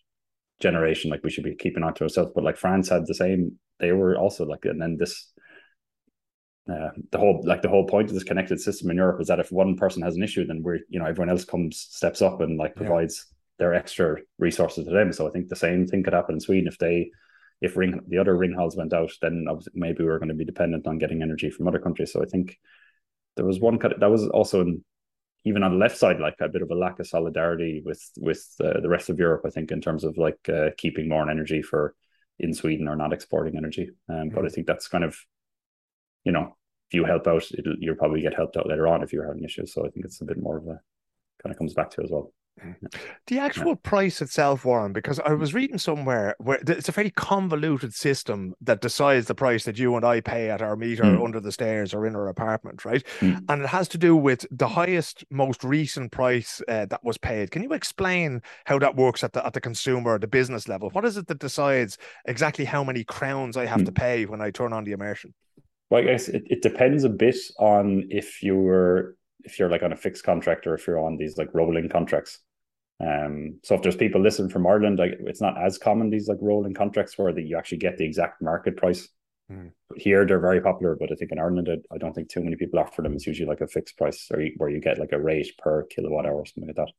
generation, like we should be keeping on to ourselves. But like France had the same, they were also like, and then this uh, the whole like the whole point of this connected system in Europe is that if one person has an issue, then we're you know everyone else comes steps up and like provides yeah. their extra resources to them. So I think the same thing could happen in Sweden if they if ring the other Ringhals went out, then maybe we are going to be dependent on getting energy from other countries. So I think there was one cut that was also in, even on the left side like a bit of a lack of solidarity with with uh, the rest of Europe. I think in terms of like uh, keeping more energy for in Sweden or not exporting energy. Um, mm-hmm. But I think that's kind of you know, if you help out, you'll probably get helped out later on if you're having issues. So I think it's a bit more of a kind of comes back to as well. The actual yeah. price itself, Warren, because I was reading somewhere where it's a very convoluted system that decides the price that you and I pay at our meter mm. under the stairs or in our apartment, right? Mm. And it has to do with the highest, most recent price uh, that was paid. Can you explain how that works at the at the consumer, the business level? What is it that decides exactly how many crowns I have mm. to pay when I turn on the immersion? Well, I guess it, it depends a bit on if you're if you're like on a fixed contract or if you're on these like rolling contracts. Um, so if there's people listening from Ireland, like it's not as common these like rolling contracts where that you actually get the exact market price. Mm. Here they're very popular, but I think in Ireland I, I, don't think too many people offer them. It's usually like a fixed price or you, where you get like a rate per kilowatt hour or something like that.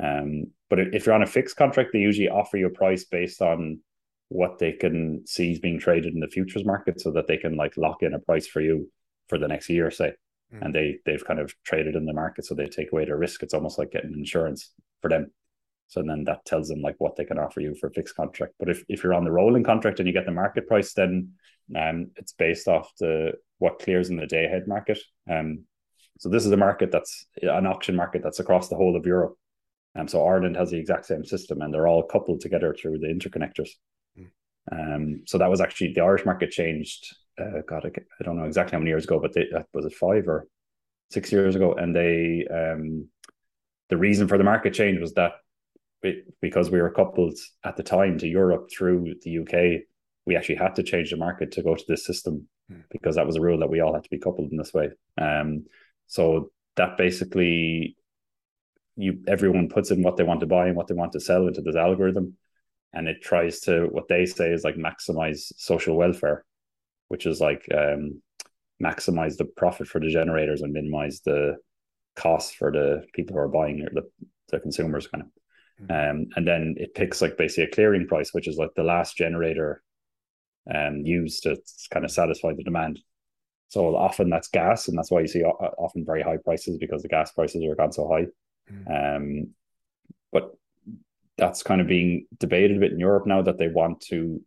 Um, but if you're on a fixed contract, they usually offer you a price based on what they can see is being traded in the futures market so that they can like lock in a price for you for the next year, say. Mm. And they they've kind of traded in the market, so they take away their risk. It's almost like getting insurance for them. So then that tells them like what they can offer you for a fixed contract. But if, if you're on the rolling contract and you get the market price, then um, it's based off the what clears in the day ahead market. Um, so this is a market that's an auction market that's across the whole of Europe. Um, so Ireland has the exact same system, and they're all coupled together through the interconnectors. Um, so that was actually the Irish market changed. Uh, God, I, I, don't know exactly how many years ago, but they, was it five or six years ago? And they, um, the reason for the market change was that because we were coupled at the time to Europe through the UK, we actually had to change the market to go to this system mm. because that was a rule that we all had to be coupled in this way. Um, so that basically you everyone puts in what they want to buy and what they want to sell into this algorithm and it tries to what they say is like maximize social welfare which is like um, maximize the profit for the generators and minimize the cost for the people who are buying or the, the consumers kind of mm-hmm. um, and then it picks like basically a clearing price which is like the last generator um, used to kind of satisfy the demand so often that's gas, and that's why you see often very high prices because the gas prices are gone so high. Mm. Um, but that's kind of being debated a bit in Europe now that they want to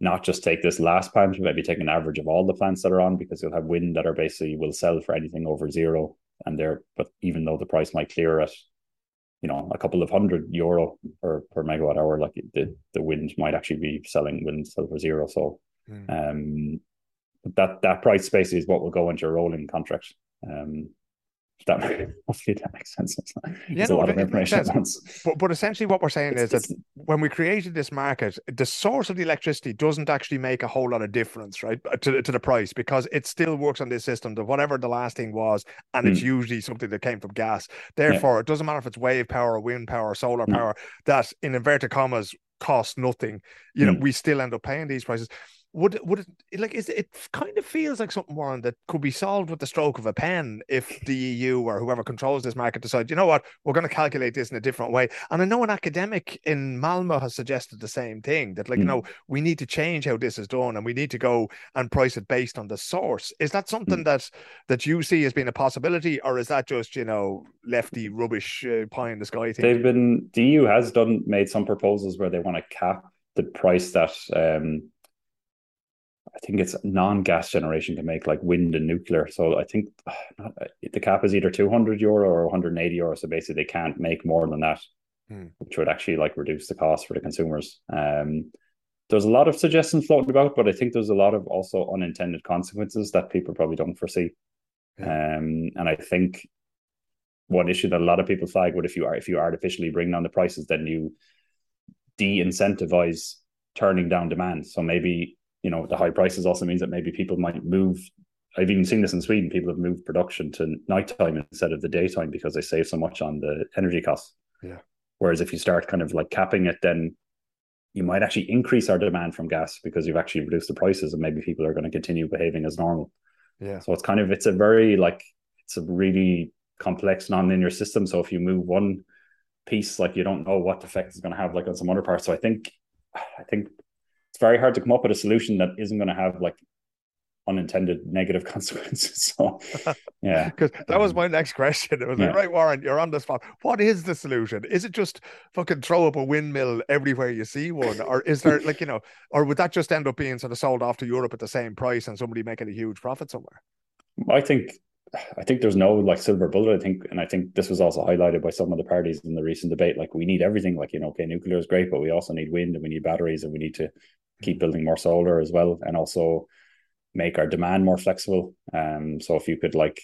not just take this last plant, but maybe take an average of all the plants that are on because you'll have wind that are basically will sell for anything over zero. And there, but even though the price might clear at, you know, a couple of hundred euro per, per megawatt hour, like the, the wind might actually be selling wind sell for zero. So mm. um that that price space is what will go into a rolling contract. Um, that hopefully that makes sense. It's, yeah, no, a lot of information But, but essentially, what we're saying it's, is that when we created this market, the source of the electricity doesn't actually make a whole lot of difference, right, to, to the price because it still works on this system that whatever the last thing was, and mm. it's hmm. usually something that came from gas. Therefore, yeah. it doesn't matter if it's wave power, or wind power, or solar mm. power. That in inverted commas costs nothing. You know, mm. we still end up paying these prices would would it like is it kind of feels like something Warren that could be solved with the stroke of a pen if the EU or whoever controls this market decide, you know what, we're going to calculate this in a different way. And I know an academic in Malmo has suggested the same thing that like, mm. you know, we need to change how this is done and we need to go and price it based on the source. Is that something mm. that that you see as being a possibility, or is that just, you know, lefty rubbish uh, pie in the sky thing? They've been the EU has done made some proposals where they want to cap the price that um I think it's non-gas generation can make like wind and nuclear. So I think not, the cap is either 200 euro or 180 euro. So basically, they can't make more than that, hmm. which would actually like reduce the cost for the consumers. Um, there's a lot of suggestions floating about, but I think there's a lot of also unintended consequences that people probably don't foresee. Yeah. Um, and I think one issue that a lot of people flag would if you are if you artificially bring down the prices, then you de-incentivize turning down demand. So maybe you know the high prices also means that maybe people might move I've even seen this in Sweden. People have moved production to nighttime instead of the daytime because they save so much on the energy costs. Yeah. Whereas if you start kind of like capping it, then you might actually increase our demand from gas because you've actually reduced the prices and maybe people are going to continue behaving as normal. Yeah. So it's kind of it's a very like it's a really complex non-linear system. So if you move one piece, like you don't know what effect it's going to have like on some other parts. So I think I think it's very hard to come up with a solution that isn't going to have like unintended negative consequences. So, yeah, because that was um, my next question. It was yeah. like, right, Warren, you're on the spot. What is the solution? Is it just fucking throw up a windmill everywhere you see one, or is there like you know, or would that just end up being sort of sold off to Europe at the same price and somebody making a huge profit somewhere? I think. I think there's no like silver bullet. I think, and I think this was also highlighted by some of the parties in the recent debate. Like, we need everything. Like, you know, okay, nuclear is great, but we also need wind and we need batteries and we need to keep building more solar as well, and also make our demand more flexible. Um, so if you could like,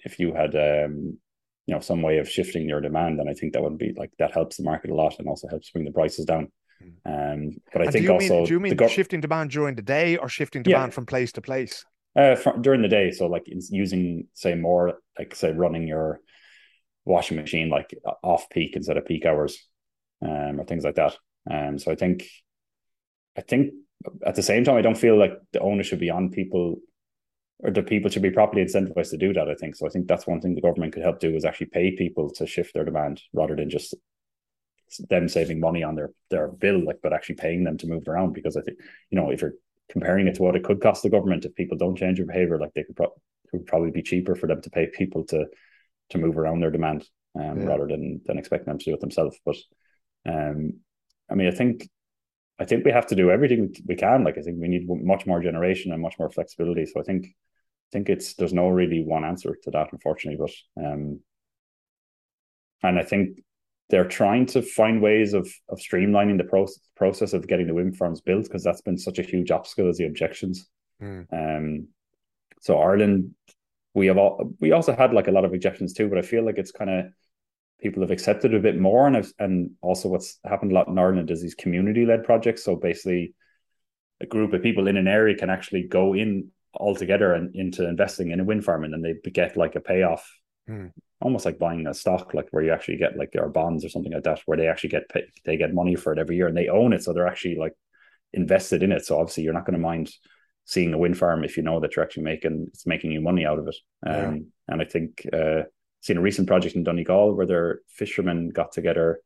if you had um, you know, some way of shifting your demand, then I think that would be like that helps the market a lot and also helps bring the prices down. Hmm. Um, but I and think do also mean, do you mean go- shifting demand during the day or shifting demand yeah. from place to place? Uh, during the day, so like using say more like say running your washing machine like off peak instead of peak hours, um, or things like that. Um, so I think I think at the same time, I don't feel like the onus should be on people or the people should be properly incentivized to do that. I think so. I think that's one thing the government could help do is actually pay people to shift their demand rather than just them saving money on their their bill, like but actually paying them to move around. Because I think you know if you're comparing it to what it could cost the government if people don't change their behavior, like they could pro- would probably be cheaper for them to pay people to to move around their demand um, yeah. rather than than expecting them to do it themselves. But Um, I mean, I think I think we have to do everything we can. Like I think we need much more generation and much more flexibility. So I think I think it's there's no really one answer to that, unfortunately. But um, and I think they're trying to find ways of of streamlining the process process of getting the wind farms built because that's been such a huge obstacle as the objections. Mm. Um, so Ireland, we have all we also had like a lot of objections too, but I feel like it's kind of people have accepted a bit more, and I've, and also what's happened a lot in Ireland is these community led projects. So basically, a group of people in an area can actually go in all together and into investing in a wind farm, and then they get like a payoff. Mm almost like buying a stock, like where you actually get like their bonds or something like that, where they actually get pay, they get money for it every year and they own it, so they're actually like invested in it. So obviously, you're not going to mind seeing a wind farm if you know that you're actually making it's making you money out of it. Um, yeah. And I think uh, seen a recent project in Donegal where their fishermen got together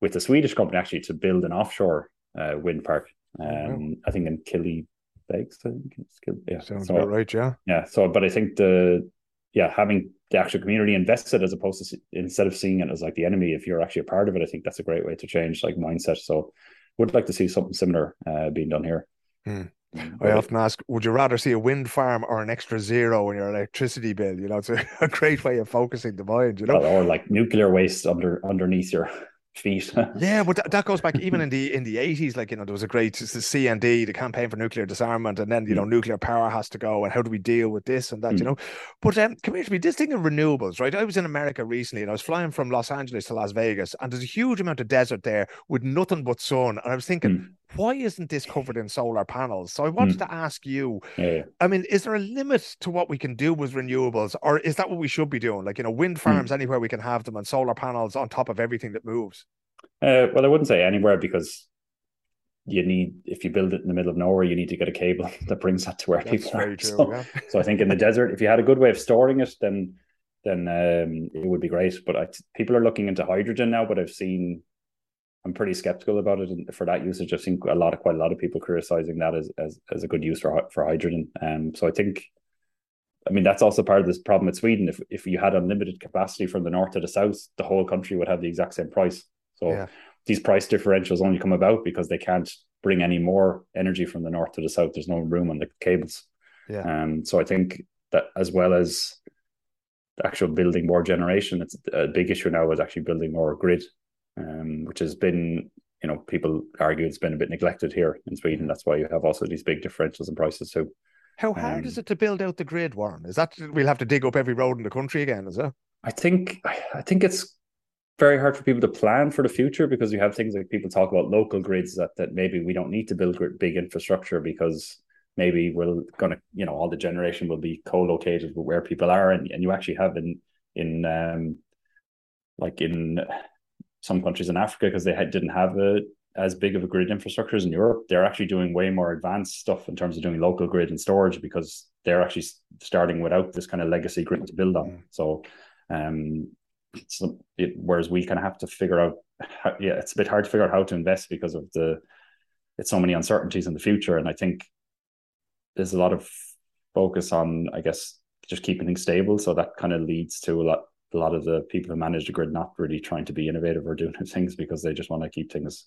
with a Swedish company actually to build an offshore uh, wind park. Oh, um, I think in Killy Begs, I think it's Killy, yeah. Sounds so, about right, yeah. Yeah. So, but I think the yeah having the actual community invested as opposed to instead of seeing it as like the enemy if you're actually a part of it i think that's a great way to change like mindset so would like to see something similar uh, being done here hmm. I often ask, would you rather see a wind farm or an extra zero in your electricity bill? You know, it's a, a great way of focusing the mind, you know. Or like nuclear waste under underneath your feet. yeah, but that, that goes back even in the in the eighties. Like you know, there was a great the CND, the campaign for nuclear disarmament, and then you know, mm. nuclear power has to go, and how do we deal with this and that? Mm. You know, but um, come here to me, this thing of renewables, right? I was in America recently, and I was flying from Los Angeles to Las Vegas, and there's a huge amount of desert there with nothing but sun, and I was thinking. Mm. Why isn't this covered in solar panels? So I wanted mm. to ask you. Yeah. I mean, is there a limit to what we can do with renewables, or is that what we should be doing? Like you know, wind mm. farms anywhere we can have them, and solar panels on top of everything that moves. Uh, well, I wouldn't say anywhere because you need if you build it in the middle of nowhere, you need to get a cable that brings that to where That's people are. True, so, yeah. so I think in the desert, if you had a good way of storing it, then then um, it would be great. But I, people are looking into hydrogen now, but I've seen I'm pretty skeptical about it and for that usage. I've seen a lot of quite a lot of people criticizing that as as, as a good use for for hydrogen. Um, so I think, I mean, that's also part of this problem with Sweden. If if you had unlimited capacity from the north to the south, the whole country would have the exact same price. So yeah. these price differentials only come about because they can't bring any more energy from the north to the south. There's no room on the cables. Yeah. Um, so I think that as well as the actual building more generation, it's a big issue now is actually building more grid, um, which has been, you know, people argue it's been a bit neglected here in Sweden. That's why you have also these big differentials in prices too. How hard um, is it to build out the grid, Warren? Is that we'll have to dig up every road in the country again? Is it? I think I think it's very hard for people to plan for the future because you have things like people talk about local grids that, that maybe we don't need to build big infrastructure because maybe we're going to you know all the generation will be co-located with where people are and, and you actually have in in um like in some countries in africa because they had, didn't have a as big of a grid infrastructure as in europe they're actually doing way more advanced stuff in terms of doing local grid and storage because they're actually starting without this kind of legacy grid to build on mm. so um so it, whereas we kind of have to figure out how, yeah it's a bit hard to figure out how to invest because of the it's so many uncertainties in the future and i think there's a lot of focus on i guess just keeping things stable so that kind of leads to a lot a lot of the people who manage the grid not really trying to be innovative or doing things because they just want to keep things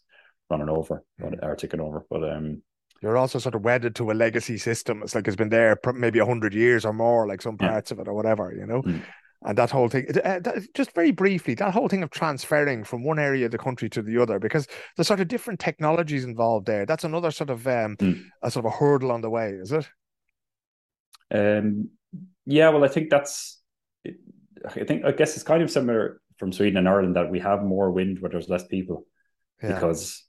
running over mm. or ticking over but um you're also sort of wedded to a legacy system. It's like it's been there maybe a hundred years or more, like some parts yeah. of it or whatever, you know. Mm and that whole thing uh, that, just very briefly that whole thing of transferring from one area of the country to the other because there's sort of different technologies involved there that's another sort of um mm. a sort of a hurdle on the way is it um yeah well i think that's i think i guess it's kind of similar from sweden and ireland that we have more wind where there's less people. Yeah. because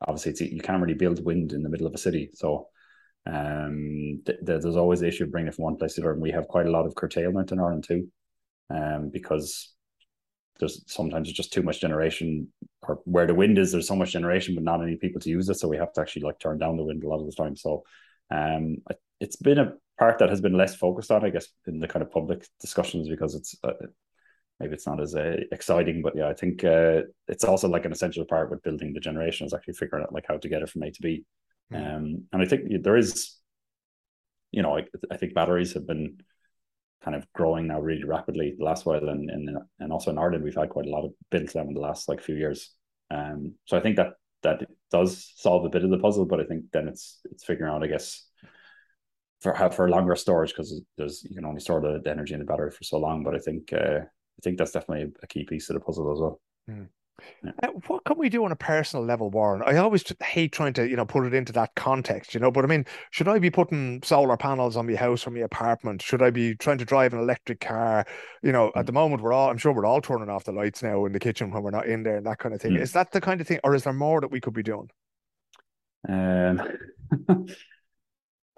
obviously it's, you can't really build wind in the middle of a city. So um th- there's always the issue of bringing it from one place to the other. And we have quite a lot of curtailment in ireland too um, because there's sometimes just too much generation or where the wind is there's so much generation but not any people to use it. So we have to actually like turn down the wind a lot of the time. So um it's been a part that has been less focused on i guess in the kind of public discussions because it's uh, maybe it's not as uh, exciting but yeah i think uh, it's also like an essential part with building the generation is actually figuring out like how to get it from a to b mm. um and i think there is you know I, I think batteries have been kind of growing now really rapidly the last while and and and also in Ireland we've had quite a lot of built them in the last like few years Um, so I think that that does solve a bit of the puzzle, but I think then it's it's figuring out, I guess, for for longer storage because there's you can only store the, the, energy in the battery for so long. But I think uh, I think that's definitely a key piece of the puzzle as well. Mm. Yeah. Uh, what can we do on a personal level, Warren? I always hate trying to, you know, put it into that context, you know. But I mean, should I be putting solar panels on my house or my apartment? Should I be trying to drive an electric car? You know, mm. at the moment, we're all, I'm sure we're all turning off the lights now in the kitchen when we're not in there and that kind of thing. Mm. Is that the kind of thing, or is there more that we could be doing? Um,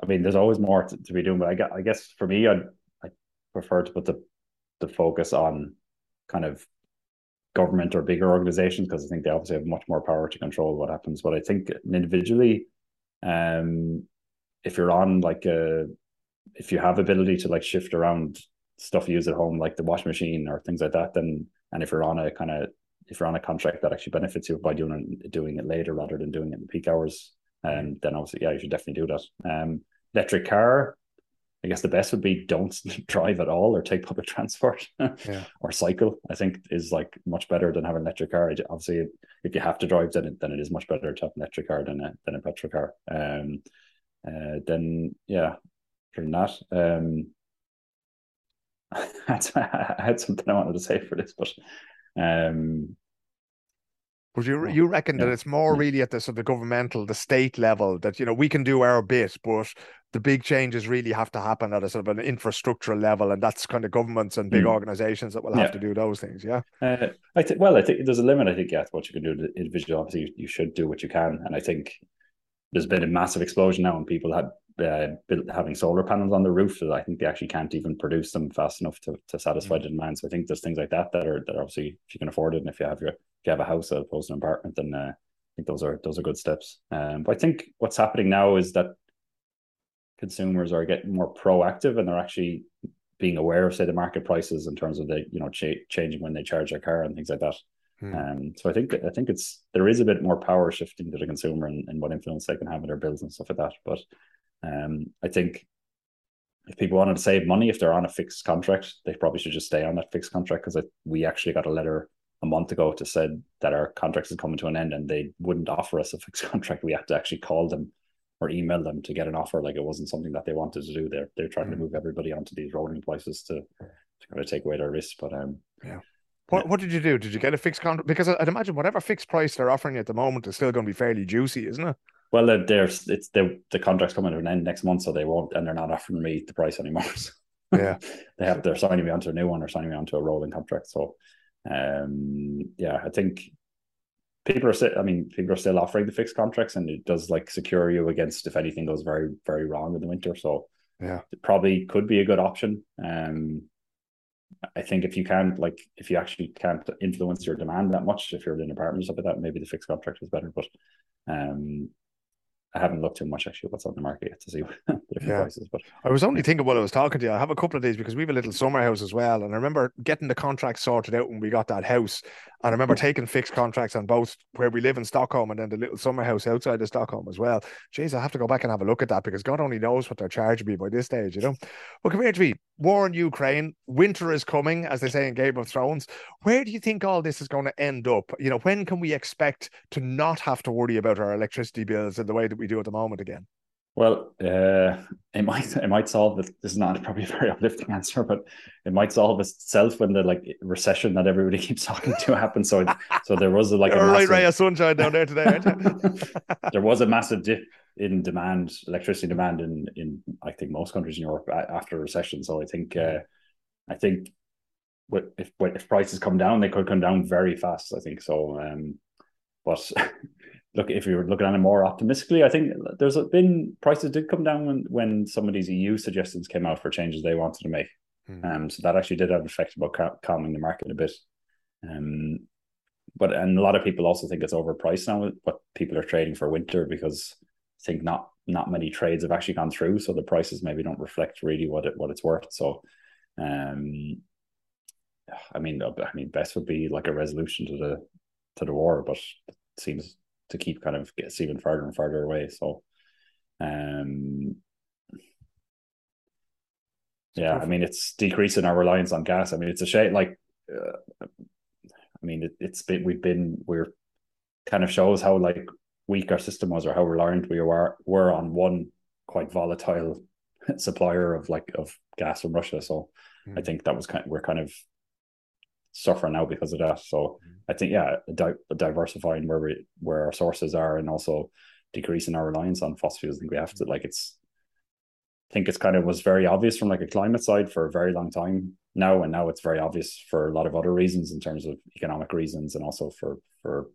I mean, there's always more to, to be doing, but I, I guess for me, I'd, I prefer to put the the focus on kind of government or bigger organizations because I think they obviously have much more power to control what happens. But I think individually, um, if you're on like a, if you have ability to like shift around stuff you use at home, like the washing machine or things like that, then and if you're on a kind of if you're on a contract that actually benefits you by doing doing it later rather than doing it in peak hours, um, then obviously yeah, you should definitely do that. Um, electric car, I guess the best would be don't drive at all or take public transport yeah. or cycle. I think is like much better than having an electric car. Obviously, if you have to drive, then it, then it is much better to have an electric car than a than a petrol car. Um, uh, then yeah, than that, um, I had something I wanted to say for this, but um, but you you reckon yeah. that it's more really at the sort of governmental, the state level that you know we can do our bit, but the big changes really have to happen at a sort of an infrastructural level, and that's kind of governments and big mm. organizations that will have yeah. to do those things. Yeah, uh, I think. Well, I think there's a limit. I think yeah, what you can do individually. Obviously, you, you, should do what you can, and I think there's been a massive explosion now, and people had uh, having solar panels on the roof. I think they actually can't even produce them fast enough to, to satisfy mm. the demand. So I think there's things like that that are that are obviously if you can afford it, and if you have your if you have a house as opposed to an apartment, then uh, I think those are those are good steps. Um, but I think what's happening now is that consumers are getting more proactive and they're actually being aware of say the market prices in terms of the you know ch- changing when they charge their car and things like that. Hmm. Um, so I think I think it's there is a bit more power shifting to the consumer and, and what influence they can have in their bills and stuff like that. But um, I think if people wanted to save money, if they're on a fixed contract, they probably should just stay on that fixed contract because we actually got a letter a month ago to said that our contract is coming to an end and they wouldn't offer us a fixed contract. We had to actually call them or email them to get an offer. Like it wasn't something that they wanted to do. They're they're trying mm. to move everybody onto these rolling prices to to kind of take away their risk. But um, yeah. What, what did you do? Did you get a fixed contract? Because I'd imagine whatever fixed price they're offering you at the moment is still going to be fairly juicy, isn't it? Well, there's it's the the contract's coming to an end next month, so they won't, and they're not offering me the price anymore. So yeah, they have they're signing me onto a new one or signing me onto a rolling contract. So, um, yeah, I think people are still, I mean, people are still offering the fixed contracts, and it does like secure you against if anything goes very, very wrong in the winter. So yeah, it probably could be a good option. Um, I think if you can't like if you actually can't influence your demand that much, if you're in an apartment or stuff like that, maybe the fixed contract is better. But um, I haven't looked too much actually what's on the market yet to see different yeah. prices. But I was only thinking while I was talking to you, I have a couple of days because we have a little summer house as well. And I remember getting the contract sorted out when we got that house. And I remember hmm. taking fixed contracts on both where we live in Stockholm and then the little summer house outside of Stockholm as well. Jeez, I have to go back and have a look at that because God only knows what they're charging me by this stage, you know. Well, come here to me. War in Ukraine, winter is coming, as they say in Game of Thrones. Where do you think all this is going to end up? You know, when can we expect to not have to worry about our electricity bills in the way that we do at the moment again? Well, uh, it might it might solve it. This is not probably a very uplifting answer, but it might solve itself when the like recession that everybody keeps talking to happens. So, so there was a, like a massive, right ray of sunshine down there today. there was a massive dip in demand, electricity demand in in I think most countries in Europe after a recession. So I think uh, I think if if prices come down, they could come down very fast. I think so. Um, but look, if you're looking at it more optimistically, I think there's been prices did come down when when some of these EU suggestions came out for changes they wanted to make. Mm. Um, so that actually did have an effect about cal- calming the market a bit. Um, but and a lot of people also think it's overpriced now. What people are trading for winter because I think not not many trades have actually gone through, so the prices maybe don't reflect really what it what it's worth. So, um, I mean, I mean, best would be like a resolution to the to the war, but it seems to keep kind of gets even further and further away. So, um, yeah, I mean, it's decreasing our reliance on gas. I mean, it's a shame. Like, uh, I mean, it, it's been we've been we're kind of shows how like weak our system was or how reliant we were were on one quite volatile supplier of like of gas from Russia. So mm. I think that was kind of, we're kind of suffering now because of that. So mm. I think yeah, di- diversifying where we where our sources are and also decreasing our reliance on fossil fuels. I think we have to like it's. I think it's kind of was very obvious from like a climate side for a very long time now, and now it's very obvious for a lot of other reasons in terms of economic reasons and also for for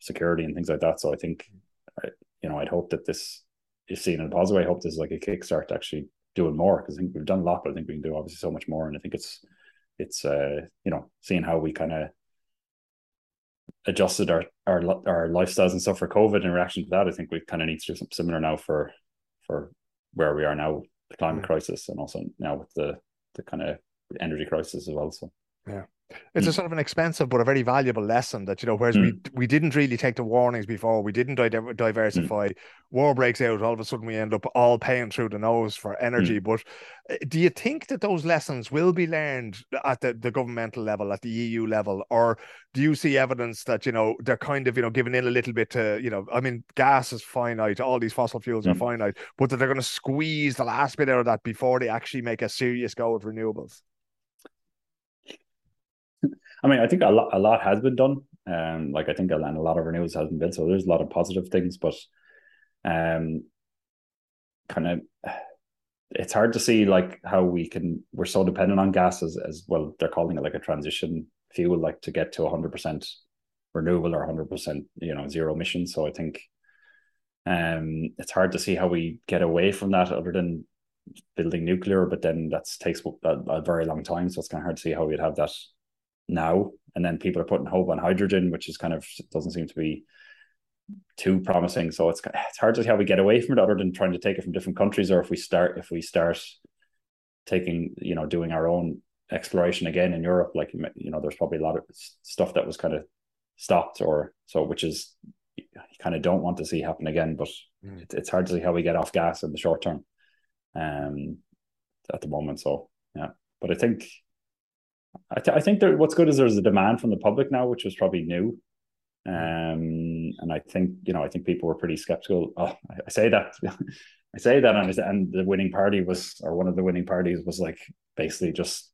security and things like that. So I think, you know, I'd hope that this is seen in a positive way. I hope this is like a kickstart to actually doing more because I think we've done a lot, but I think we can do obviously so much more. And I think it's it's uh you know seeing how we kind of adjusted our our our lifestyles and stuff for COVID in reaction to that. I think we kind of need to do something similar now for for where we are now, the climate mm. crisis, and also now with the the kind of energy crisis as well. So yeah. It's mm. a sort of an expensive but a very valuable lesson that you know. Whereas mm. we we didn't really take the warnings before, we didn't di- diversify. Mm. War breaks out, all of a sudden we end up all paying through the nose for energy. Mm. But uh, do you think that those lessons will be learned at the, the governmental level, at the EU level, or do you see evidence that you know they're kind of you know giving in a little bit to you know? I mean, gas is finite, all these fossil fuels are mm. finite, but that they're going to squeeze the last bit out of that before they actually make a serious go at renewables. I mean, I think a lot a lot has been done. Um, like I think a, a lot of renewals has been built, so there's a lot of positive things, but um, kind of it's hard to see like how we can we're so dependent on gas as, as well they're calling it like a transition fuel like to get to 100% renewable or 100% you know zero emissions so i think um it's hard to see how we get away from that other than building nuclear but then that takes a, a very long time so it's kind of hard to see how we'd have that now, and then people are putting hope on hydrogen, which is kind of doesn't seem to be too promising. So it's it's hard to see how we get away from it, other than trying to take it from different countries, or if we start if we start taking you know doing our own exploration again in Europe. Like you know, there's probably a lot of stuff that was kind of stopped, or so, which is you kind of don't want to see happen again. But mm. it, it's hard to see how we get off gas in the short term, um, at the moment. So yeah, but I think I, th- I think that what's good is there's a demand from the public now, which was probably new. Um, and I think you know, I think people were pretty skeptical. Oh, I, I say that, I say that, and, and the winning party was, or one of the winning parties was like basically just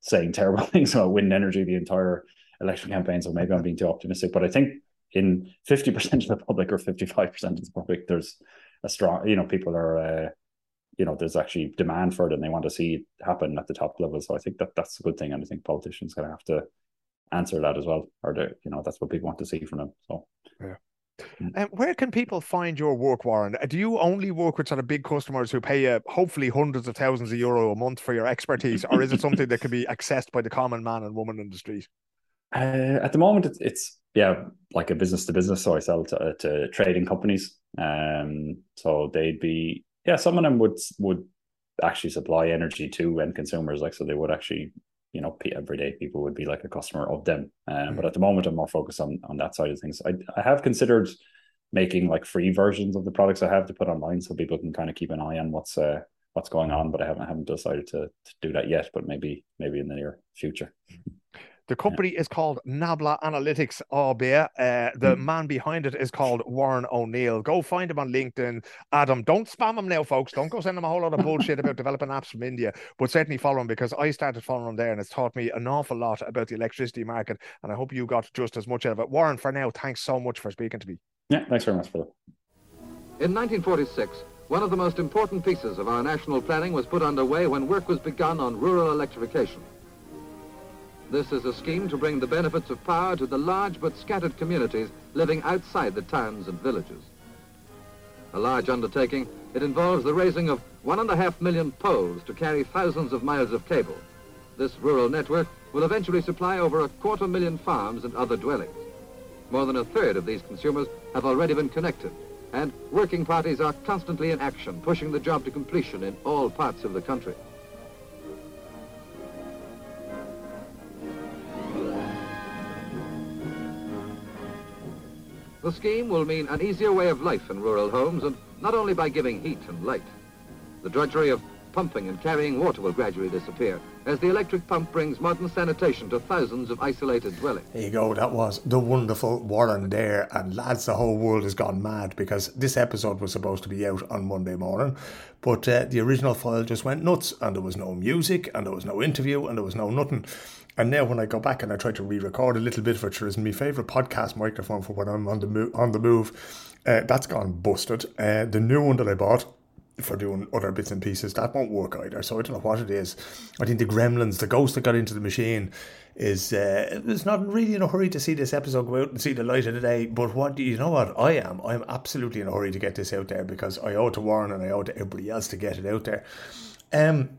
saying terrible things about wind energy the entire election campaign. So maybe I'm being too optimistic, but I think in 50% of the public or 55% of the public, there's a strong, you know, people are uh, you know there's actually demand for it and they want to see it happen at the top level. So I think that that's a good thing, and I think politicians going to have to answer that as well, or the, you know that's what people want to see from them. So yeah. And mm. um, where can people find your work, Warren? Do you only work with sort of big customers who pay you hopefully hundreds of thousands of euro a month for your expertise, or is it something that can be accessed by the common man and woman in the street? Uh, at the moment, it's, it's, yeah, like a business to business. So I sell to, uh, to trading companies. Um, so they'd be yeah, some of them would would actually supply energy to end consumers, like so they would actually, you know, everyday people would be like a customer of them. Um, mm-hmm. But at the moment, I'm more focused on on that side of things. I I have considered making like free versions of the products I have to put online, so people can kind of keep an eye on what's uh what's going on. But I haven't haven't decided to to do that yet. But maybe maybe in the near future. The company yeah. is called Nabla Analytics AB. Uh, the mm. man behind it is called Warren O'Neill. Go find him on LinkedIn. Adam, don't spam him now, folks. Don't go send him a whole lot of bullshit about developing apps from India, but certainly follow him because I started following him there and it's taught me an awful lot about the electricity market. And I hope you got just as much out of it. Warren, for now, thanks so much for speaking to me. Yeah, thanks very much, Philip. In 1946, one of the most important pieces of our national planning was put underway when work was begun on rural electrification. This is a scheme to bring the benefits of power to the large but scattered communities living outside the towns and villages. A large undertaking, it involves the raising of one and a half million poles to carry thousands of miles of cable. This rural network will eventually supply over a quarter million farms and other dwellings. More than a third of these consumers have already been connected, and working parties are constantly in action, pushing the job to completion in all parts of the country. The scheme will mean an easier way of life in rural homes, and not only by giving heat and light. The drudgery of pumping and carrying water will gradually disappear, as the electric pump brings modern sanitation to thousands of isolated dwellings. There you go, that was the wonderful Warren there, and lads, the whole world has gone mad because this episode was supposed to be out on Monday morning, but uh, the original file just went nuts, and there was no music, and there was no interview, and there was no nothing. And now when I go back and I try to re-record a little bit of it's my favourite podcast microphone for when I'm on the move, on the move. Uh, that's gone busted. Uh, the new one that I bought for doing other bits and pieces. That won't work either. So I don't know what it is. I think the gremlins, the ghost that got into the machine, is uh, it's not really in a hurry to see this episode go out and see the light of the day. But what do you know? What I am, I'm absolutely in a hurry to get this out there because I owe to Warren and I owe to everybody else to get it out there. Um,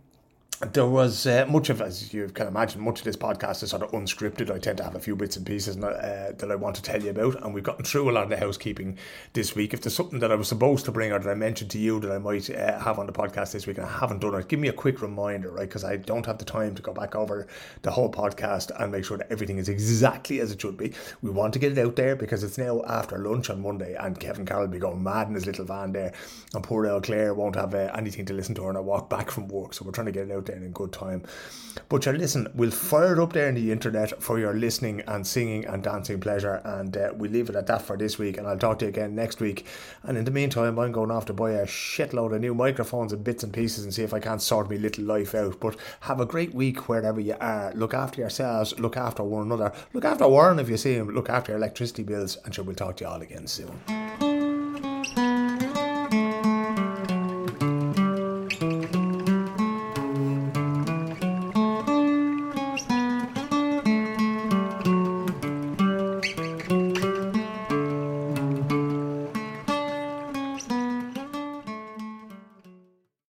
there was uh, much of, as you can imagine, much of this podcast is sort of unscripted. I tend to have a few bits and pieces uh, that I want to tell you about, and we've gotten through a lot of the housekeeping this week. If there's something that I was supposed to bring or that I mentioned to you that I might uh, have on the podcast this week and I haven't done it, give me a quick reminder, right? Because I don't have the time to go back over the whole podcast and make sure that everything is exactly as it should be. We want to get it out there because it's now after lunch on Monday, and Kevin Carroll will be going mad in his little van there, and poor El Claire won't have uh, anything to listen to on I walk back from work. So we're trying to get it out there in good time. But you listen, we'll fire it up there in the internet for your listening and singing and dancing pleasure, and uh, we leave it at that for this week. And I'll talk to you again next week. And in the meantime, I'm going off to buy a shitload of new microphones and bits and pieces and see if I can't sort my little life out. But have a great week wherever you are. Look after yourselves, look after one another, look after Warren if you see him, look after your electricity bills, and sure we'll talk to you all again soon.